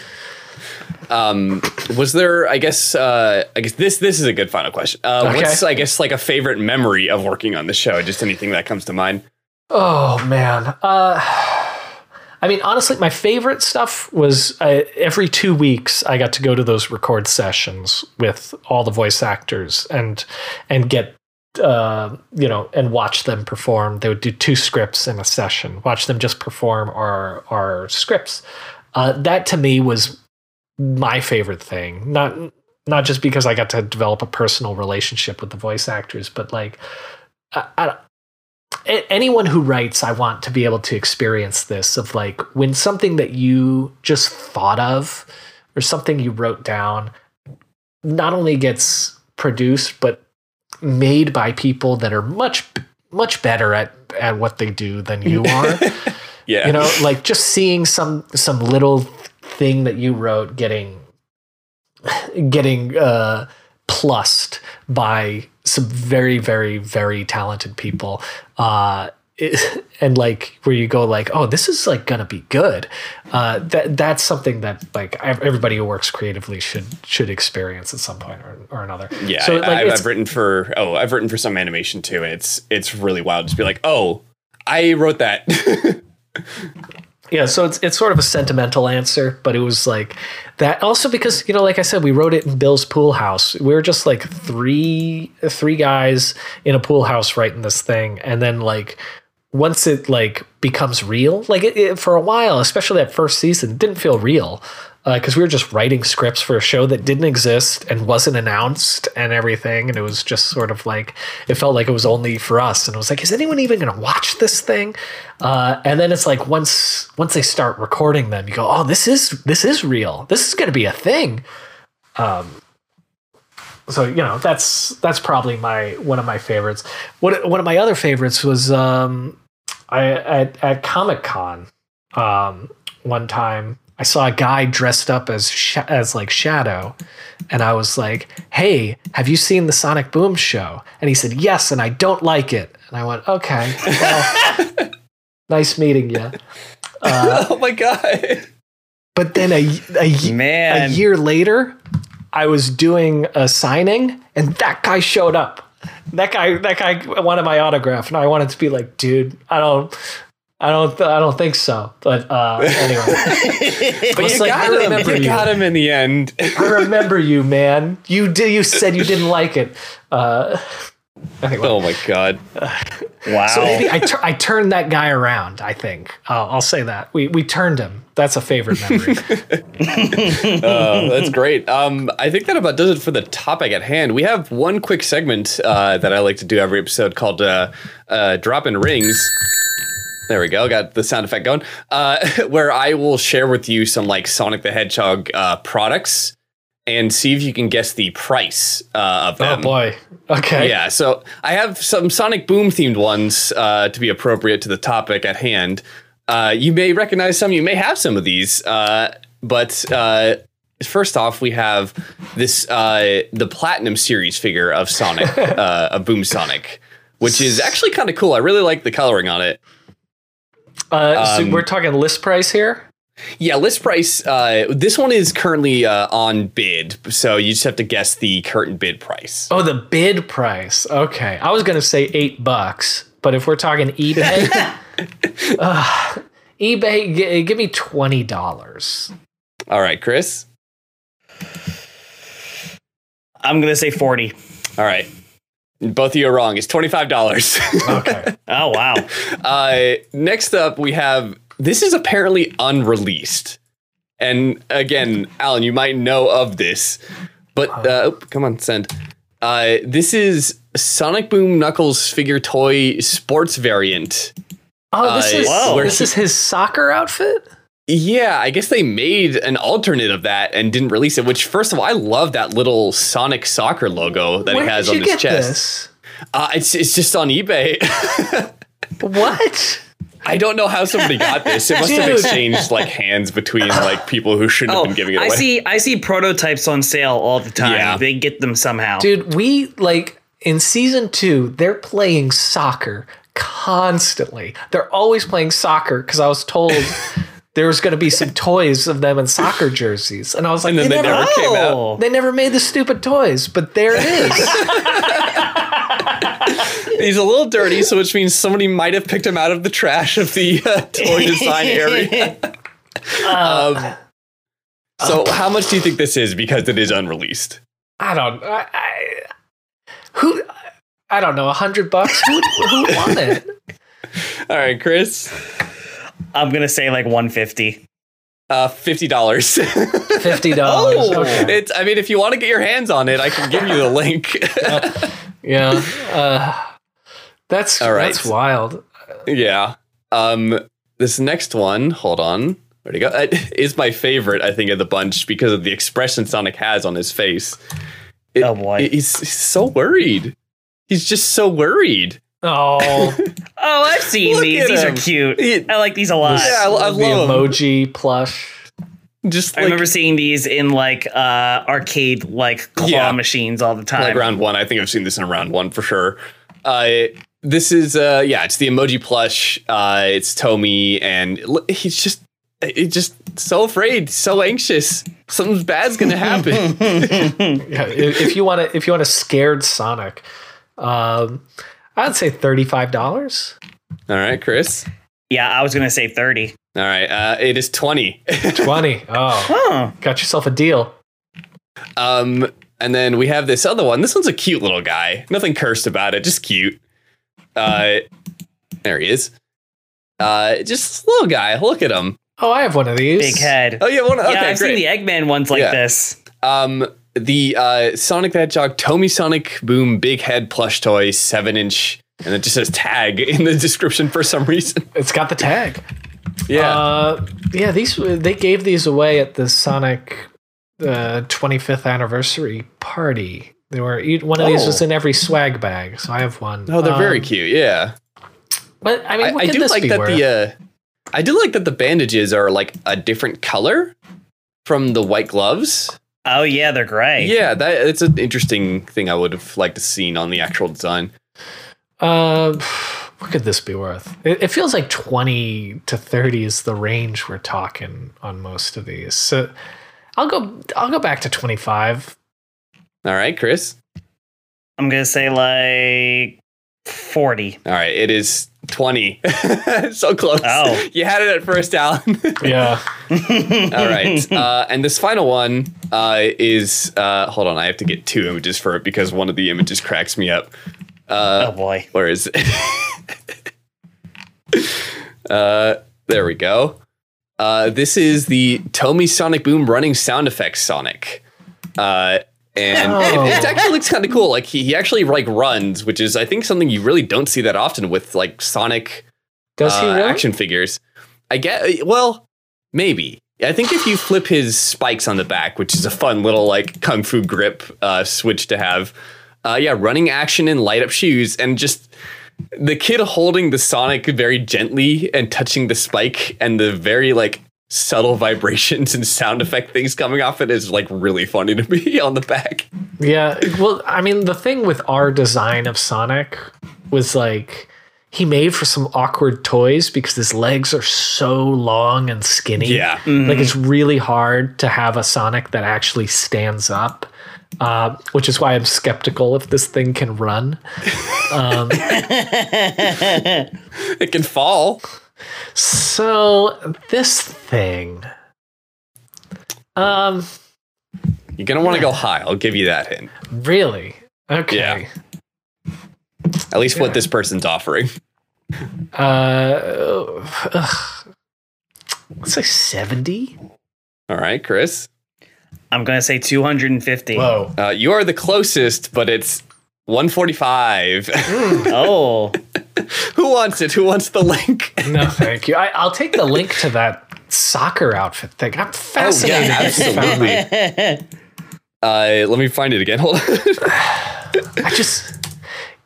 Um, was there? I guess. Uh, I guess this this is a good final question. Uh, Okay. What's I guess like a favorite memory of working on the show? Just anything that comes to mind. Oh man. Uh I mean honestly my favorite stuff was uh, every 2 weeks I got to go to those record sessions with all the voice actors and and get uh, you know, and watch them perform. They would do two scripts in a session. Watch them just perform our our scripts. Uh, that to me was my favorite thing. Not not just because I got to develop a personal relationship with the voice actors, but like I, I, anyone who writes, I want to be able to experience this of like when something that you just thought of or something you wrote down not only gets produced but made by people that are much much better at at what they do than you *laughs* are Yeah. you know like just seeing some some little thing that you wrote getting getting uh plussed by some very very very talented people uh it- *laughs* and like where you go like oh this is like gonna be good uh that that's something that like everybody who works creatively should should experience at some point or, or another Yeah, so I, like I've, I've written for oh, I've written for some animation too, and it's it's really wild to be like, oh, I wrote that. *laughs* Yeah, so it's it's sort of a sentimental answer, but it was like that also because you know, like I said, we wrote it in Bill's pool house. We were just like three three guys in a pool house writing this thing, and then like once it like becomes real, like it, it, for a while, especially that first season, didn't feel real. Because we were just writing scripts for a show that didn't exist and wasn't announced and everything, and it was just sort of like it felt like it was only for us, and it was like, is anyone even going to watch this thing? Uh, and then it's like once once they start recording them, you go, oh, this is this is real. This is going to be a thing. Um, so you know that's that's probably my one of my favorites. What one of my other favorites was um, I at, at Comic Con um, one time I saw a guy dressed up as sh- as like Shadow, and I was like, "Hey, have you seen the Sonic Boom show?" And he said, "Yes," and I don't like it. And I went, "Okay, well, *laughs* nice meeting you." Uh, *laughs* oh my god. but then a a, Man. a year later, I was doing a signing, and that guy showed up. That guy, that guy wanted my autograph, and I wanted to be like, "Dude, I don't." I don't. I don't think so. But uh, anyway, *laughs* But you like, got I him. remember You you. got him in the end. I remember you, man. You did. You said you didn't like it. Uh, anyway, oh my god. Wow. so maybe I, tur- I turned that guy around. I think uh, I'll say that we we turned him. That's a favorite memory. Uh, *laughs* that's great. Um, I think that about does it for the topic at hand. We have one quick segment uh, that I like to do every episode called uh, uh, "Drop in Rings." There we go. Got the sound effect going. Uh, *laughs* where I will share with you some like Sonic the Hedgehog uh, products and see if you can guess the price uh, of them. oh boy. Okay. Yeah, so I have some Sonic Boom themed ones uh, to be appropriate to the topic at hand. Uh, you may recognize some, you may have some of these, uh, but uh, first off, we have this uh, the Platinum Series figure of Sonic, *laughs* uh, of Boom Sonic, which is actually kind of cool. I really like the coloring on it. Uh, so Um, we're talking list price here. Yeah, list price. Uh, this one is currently uh, on bid, so you just have to guess the current bid price. Oh, the bid price. Okay, I was gonna say eight bucks, but if we're talking eBay, *laughs* uh, eBay, g- give me twenty dollars. All right, Chris. I'm gonna say forty. All right. Both of you are wrong. It's $25. *laughs* Okay. Oh wow. Uh, next up, we have this is apparently unreleased. And again, Alan, you might know of this, but uh, oh, come on, send. Uh, this is Sonic Boom Knuckles figure toy sports variant. Oh, this Uh, is whoa. this is his soccer outfit. Yeah, I guess they made an alternate of that and didn't release it. Which, first of all, I love that little Sonic soccer logo that Where he has did on you his get chest. this? Uh, it's it's just on eBay. *laughs* What? I don't know how somebody got this. It must have exchanged like hands between like people who shouldn't Oh, have been giving it away. I see. I see prototypes on sale all the time. Yeah. They get them somehow. Dude, we like in season two, they're playing soccer constantly. They're always playing soccer because I was told there was going to be some toys of them in soccer jerseys, and I was like, And then they, they never, never came out. Oh. they never made the stupid toys, but there it is. *laughs* He's a little dirty, so which means somebody might have picked him out of the trash of the uh, toy design *laughs* area. um, so, how much do you think this is? Because it is unreleased. I don't. I, I, who? I don't know. A hundred bucks. Who, who want it? *laughs* All right, Chris, I'm gonna say like 150. uh, fifty dollars. *laughs* Fifty dollars. Oh. okay. it's. I mean, if you want to get your hands on it, I can give you the link. *laughs* Yeah. Uh, that's All right. that's wild. yeah. Um, this next one. Hold on. Where'd he go? Uh, *laughs* is my favorite, I think, of the bunch because of the expression Sonic has on his face. It- Oh, boy. he's, he's so worried. He's just so worried. Oh, *laughs* Oh, I've seen these. These him. are cute. He- I like these a lot. Yeah, I, I the love him. emoji plush. Just I like, remember seeing these in like uh, arcade like claw Yeah. machines all the time. like round one. I think I've seen this in round one for sure. Uh, this is uh, yeah, it's the emoji plush. Uh, it's Tommy, and he's just he's just so afraid, so anxious. Something bad's gonna happen. *laughs* Yeah, if if you want to, if you want a scared Sonic, um, I'd say thirty-five dollars. All right, Chris. yeah, I was gonna say 30. All right, uh, it is twenty. *laughs* Twenty. Oh, Huh. got yourself a deal. um, and then we have this other one. This one's a cute little guy. Nothing cursed about it, just cute. Uh, there he is. Uh, just a little guy. Look at him. Oh, I have one of these. Big head. Oh yeah, one. Okay, yeah, I've great. seen the Eggman ones like Yeah. this. Um, the uh, Sonic the Hedgehog Tomy Sonic Boom Big Head plush toy, seven inch, and it just says tag *laughs* in the description for some reason. It's got the tag. Yeah. Uh, yeah, these they gave these away at the Sonic uh, 25th anniversary party. They were one of these Oh. was in every swag bag, so I have one. oh, they're very Um, cute. Yeah. But I mean, I, I do like that worth? the. Uh, I do like that the bandages are like a different color from the white gloves. Oh yeah, they're great. Yeah, that it's an interesting thing. I would have liked to seen on the actual design. Uh, *sighs* what could this be worth? It, it feels like 20 to 30 is the range we're talking on most of these. So I'll go I'll go back to 25. All right, Chris. I'm gonna say like forty. All right, it is twenty. *laughs* so close. Oh. *laughs* you had it at first, Alan. *laughs* Yeah. All right. Uh, and this final one uh, is uh, hold on. I have to get two images for it because one of the images cracks me up. oh boy. Where is it? uh, there we go. Uh, this is the Tomy Sonic Boom running sound effects Sonic. Uh, and Oh. it, it actually looks kind of cool. Like he, he actually like runs, which is I think something you really don't see that often with like Sonic Does he uh, really? action figures. I get well, maybe. I think if you flip his spikes on the back, which is a fun little like kung fu grip uh, switch to have, uh, yeah, running action and light up shoes, and just the kid holding the Sonic very gently and touching the spike, and the very like subtle vibrations and sound effect things coming off it is like really funny to *laughs* me on the back. Yeah. Well, I mean, the thing with our design of Sonic was like he made for some awkward toys because his legs are so long and skinny. Yeah. Like it's really hard to have a Sonic that actually stands up. Uh, which is why I'm skeptical if this thing can run. *laughs* It can fall. So this thing, um, You're gonna want to go high. I'll give you that hint. really, okay. Yeah. At least what this person's offering. Uh, ugh. let's say seventy. All right, Chris. I'm gonna say 250. Whoa. Uh, you are the closest, but it's 145. Oh, *laughs* *laughs* Who wants it? Who wants the link? No, thank you. I, I'll take the link to that soccer outfit thing. I'm fascinated. that you found that. Uh, let me find it again. Hold on. *sighs* I just,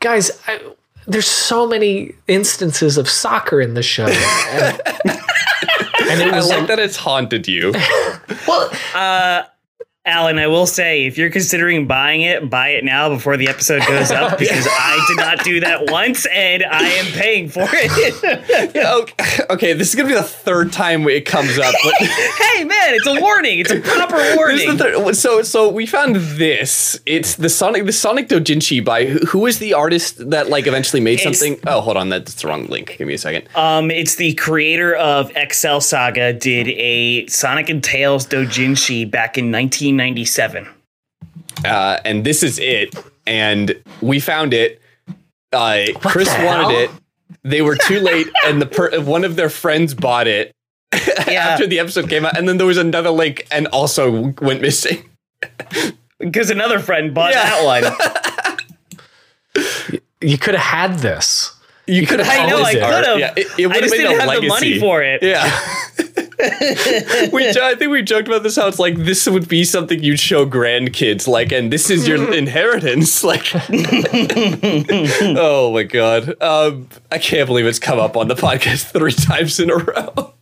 guys, I, there's so many instances of soccer in the show. And, and it *laughs* I was like that it's haunted you. *laughs* well, Alan, I will say, if you're considering buying it, buy it now before the episode goes up *laughs* because I did not do that once and I am paying for it. *laughs* okay, okay, this is gonna be the third time it comes up. But hey, man, it's a warning. It's a proper this is warning. third, so so we found this. It's the Sonic the Sonic Dojinshi by who, who is the artist that like eventually made It's- something? Oh, hold on, that's the wrong link. Give me a second. Um, it's the creator of Excel Saga did a Sonic and Tails Dojinshi back in 1997. uh, and this is it. And we found it. Uh, Chris wanted it. They were too late, *laughs* and the per- one of their friends bought it *laughs* Yeah, after the episode came out. And then there was another link, and also went missing. because another friend bought Yeah. that one. you could have had this. You could could've have I know, I could've. Yeah, it, it I just didn't have legacy. the money for it. Yeah. *laughs* we, I think we joked about this how it's like this would be something you'd show grandkids, like, and this is your *laughs* inheritance, like. *laughs* oh my god, um, I can't believe it's come up on the podcast three times in a row.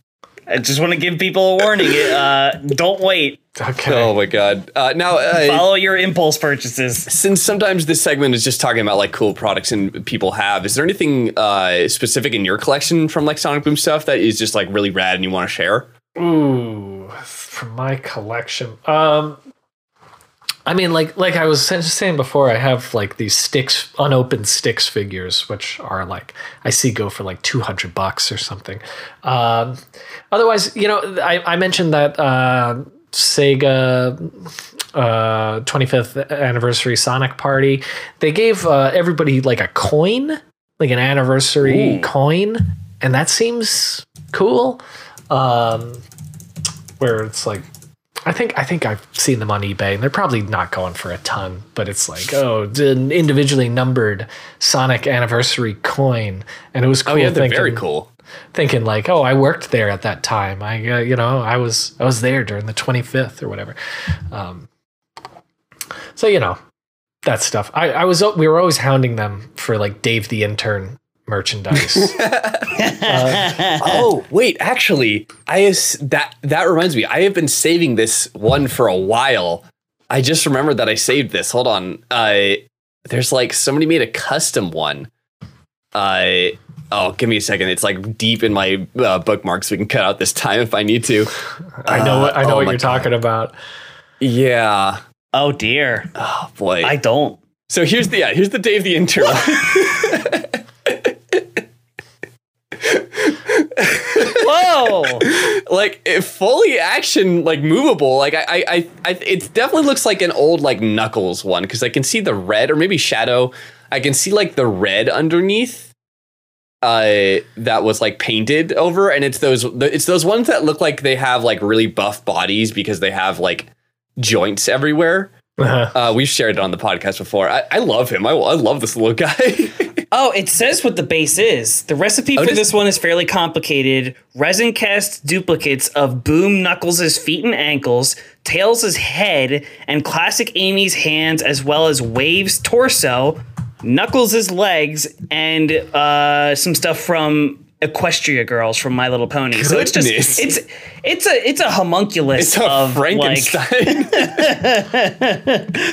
I just want to give people a warning. Uh, don't wait. Okay. Oh my god. Uh, now, uh, Follow your impulse purchases. since sometimes this segment is just talking about like cool products and people have, is there anything uh, specific in your collection from like Sonic Boom stuff that is just like really rad and you want to share? Ooh, from my collection. Um, I mean, like like I was sa- saying before, I have like these sticks, unopened sticks figures, which are like I see go for like two hundred bucks or something. Um, otherwise, you know, I, I mentioned that uh, Sega uh 25th anniversary Sonic party. They gave uh, everybody like a coin, like an anniversary Ooh. coin, and that seems cool. um, where it's like I think I think I've seen them on eBay, and they're probably not going for a ton, but it's like oh, an individually numbered Sonic anniversary coin, and it was cool. Oh yeah, they're thinking, very cool. Thinking like, oh, I worked there at that time. I uh, you know I was I was there during the 25th or whatever. Um, so you know that stuff. I, I was we were always hounding them for like Dave the intern merchandise. *laughs* oh wait, actually, I has, that that reminds me. I have been saving this one for a while. I just remembered that I saved this. Hold on. Uh, there's like somebody made a custom one. Uh, oh, give me a second. It's like deep in my uh, bookmarks. We can cut out this time if I need to. I know what I know oh what my you're talking about. Yeah. Oh dear. Oh boy. I don't. so here's the yeah. Here's the Dave the intern. *laughs* *laughs* Whoa. *laughs* like fully action like movable like I, I i i it definitely looks like an old like knuckles one because i can see the red or maybe shadow i can see like the red underneath uh that was like painted over and it's those it's those ones that look like they have like really buff bodies because they have like joints everywhere uh we've shared it on the podcast before i, I love him I, I love this little guy *laughs* Oh, it says what the base is. The recipe for does- this one is fairly complicated. Resin cast duplicates of Boom Knuckles' feet and ankles, Tails' head, and classic Amy's hands, as well as Wave's torso, Knuckles' legs, and uh, some stuff from Equestria Girls from My Little Pony. So it's just it's it's a it's a homunculus it's a of frankenstein like, *laughs*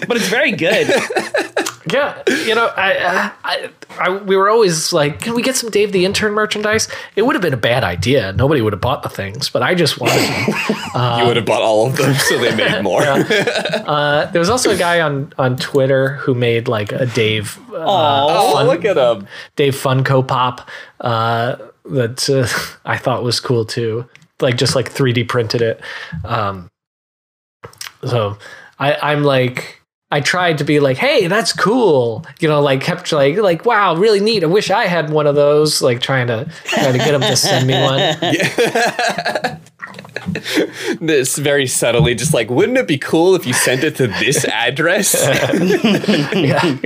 but it's very good. *laughs* Yeah, you know, I, I, I, we were always like, can we get some Dave the Intern merchandise? It would have been a bad idea. Nobody would have bought the things, but I just wanted. them. *laughs* you would have bought all of them so they made more uh, there was also a guy on on Twitter who made like a Dave uh, oh look at him Dave Funko Pop uh, that uh, *laughs* I thought was cool too. Like just like 3D printed it. Um, so I, I'm like. I tried to be like, "Hey, that's cool," you know, like kept like, like, "Wow, really neat." I wish I had one of those. Like trying to trying to get him to send me one. *laughs* this very subtly, just like, wouldn't it be cool if you sent it to this *laughs* address? yeah.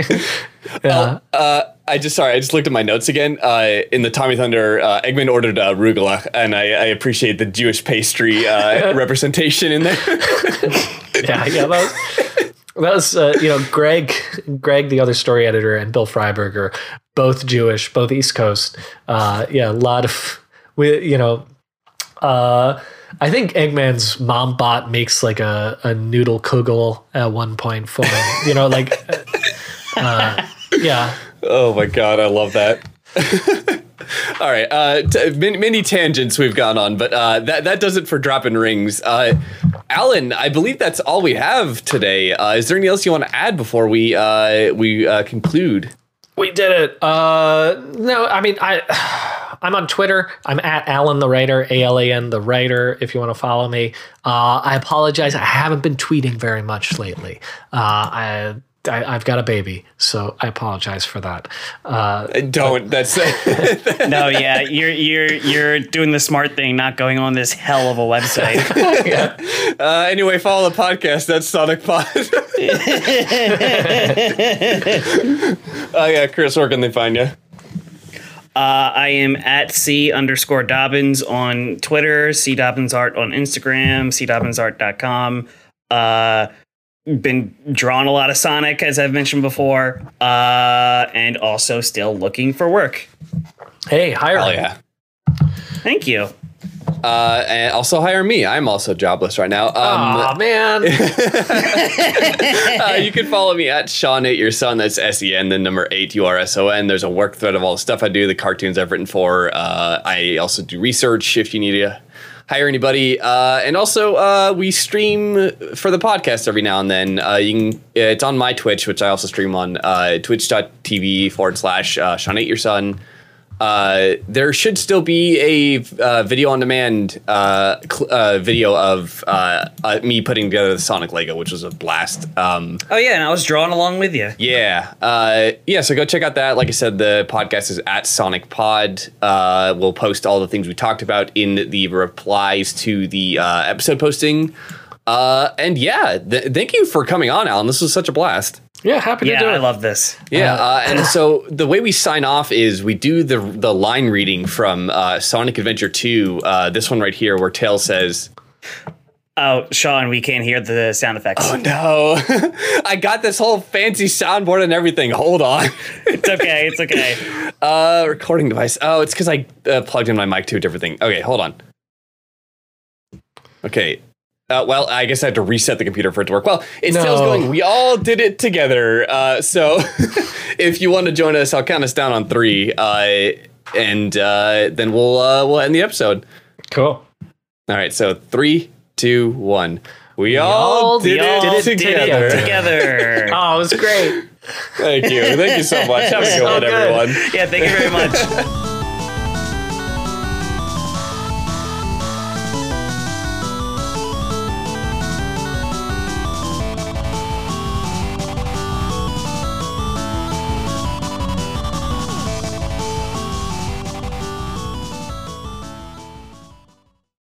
yeah. uh, I just sorry, I just looked at my notes again. Uh, in the Tommy Thunder, uh, Eggman ordered uh, arugula, and I, I appreciate the Jewish pastry uh, *laughs* representation in there. *laughs* yeah, yeah. That was, that was uh, you know, Greg, Greg, the other story editor, and Bill Freiberger, both Jewish, both East Coast. Uh, yeah, a lot of we, you know, uh, I think Eggman's mom bot makes like a, a noodle kugel at one point for him. You know, like, uh, yeah. Oh my god, I love that. *laughs* All right, uh, t- many, many tangents we've gone on, but uh, that that does it for dropping rings. Uh, Alan, I believe that's all we have today. Uh, is there anything else you want to add before we uh, we uh, conclude? We did it. Uh, no, I mean, I, *sighs* I'm on Twitter. I'm at Alan the Writer, A L A N the Writer. If you want to follow me, uh, I apologize. I haven't been tweeting very much lately. Uh, I, I I've got a baby, so I apologize for that. Uh, Don't. That's *laughs* No, yeah, you're you're you're doing the smart thing, not going on this hell of a website. *laughs* uh, anyway. Follow the podcast. That's Sonic Pod. *laughs* Oh yeah, Chris, where can they find you? Uh, I am at C underscore Dobbins on Twitter, C Dobbins Art on Instagram, cdobbinsart.com. Uh, been drawing a lot of Sonic, as I've mentioned before, uh, and also still looking for work. hey, hire Oh me. yeah. Thank you. Uh, and also hire me. I'm also jobless right now. Um, Aw, *laughs* man. uh, you can follow me at Sean Eight Your Son. That's S E N, then number eight U R S O N. There's a work thread of all the stuff I do, the cartoons I've written for. Uh, I also do research if you need to hire anybody. Uh, and also, uh, we stream for the podcast every now and then. Uh, you can. It's on my Twitch, which I also stream on uh, twitch.tv forward slash uh, Sean Eight Your Son. Uh, there should still be a uh, video on demand uh, cl- uh, video of uh, uh, me putting together the Sonic Lego, which was a blast. Um, Oh yeah, and I was drawing along with you. yeah, uh, yeah. So go check out that. Like I said, the podcast is at Sonic Pod. Uh, we'll post all the things we talked about in the replies to the uh, episode posting. Uh, and yeah, th- thank you for coming on, Alan. This was such a blast. Yeah, happy to Yeah, do it. I love this. Yeah, uh, and so *laughs* the way we sign off is we do the the line reading from uh, Sonic Adventure Two. Uh, this one right here, where Tails says, Oh, Sean, we can't hear the sound effects. "Oh no, *laughs* I got this whole fancy soundboard and everything. Hold on, *laughs* It's okay. It's okay. uh, recording device. Oh, it's because I uh, plugged in my mic to a different thing. Okay, hold on. Okay." Uh, well, I guess I had to reset the computer for it to work. Well, it's Tails going. We all did it together. Uh, so, *laughs* if you want to join us, I'll count us down on three, uh, and uh, then we'll uh, we'll end the episode. Cool. All right, so three, two, one. We, all, all did, We all it did together. it together. *laughs* Oh, it was great. Thank you. Thank you so much. Have a good one, everyone. yeah, thank you very much. *laughs*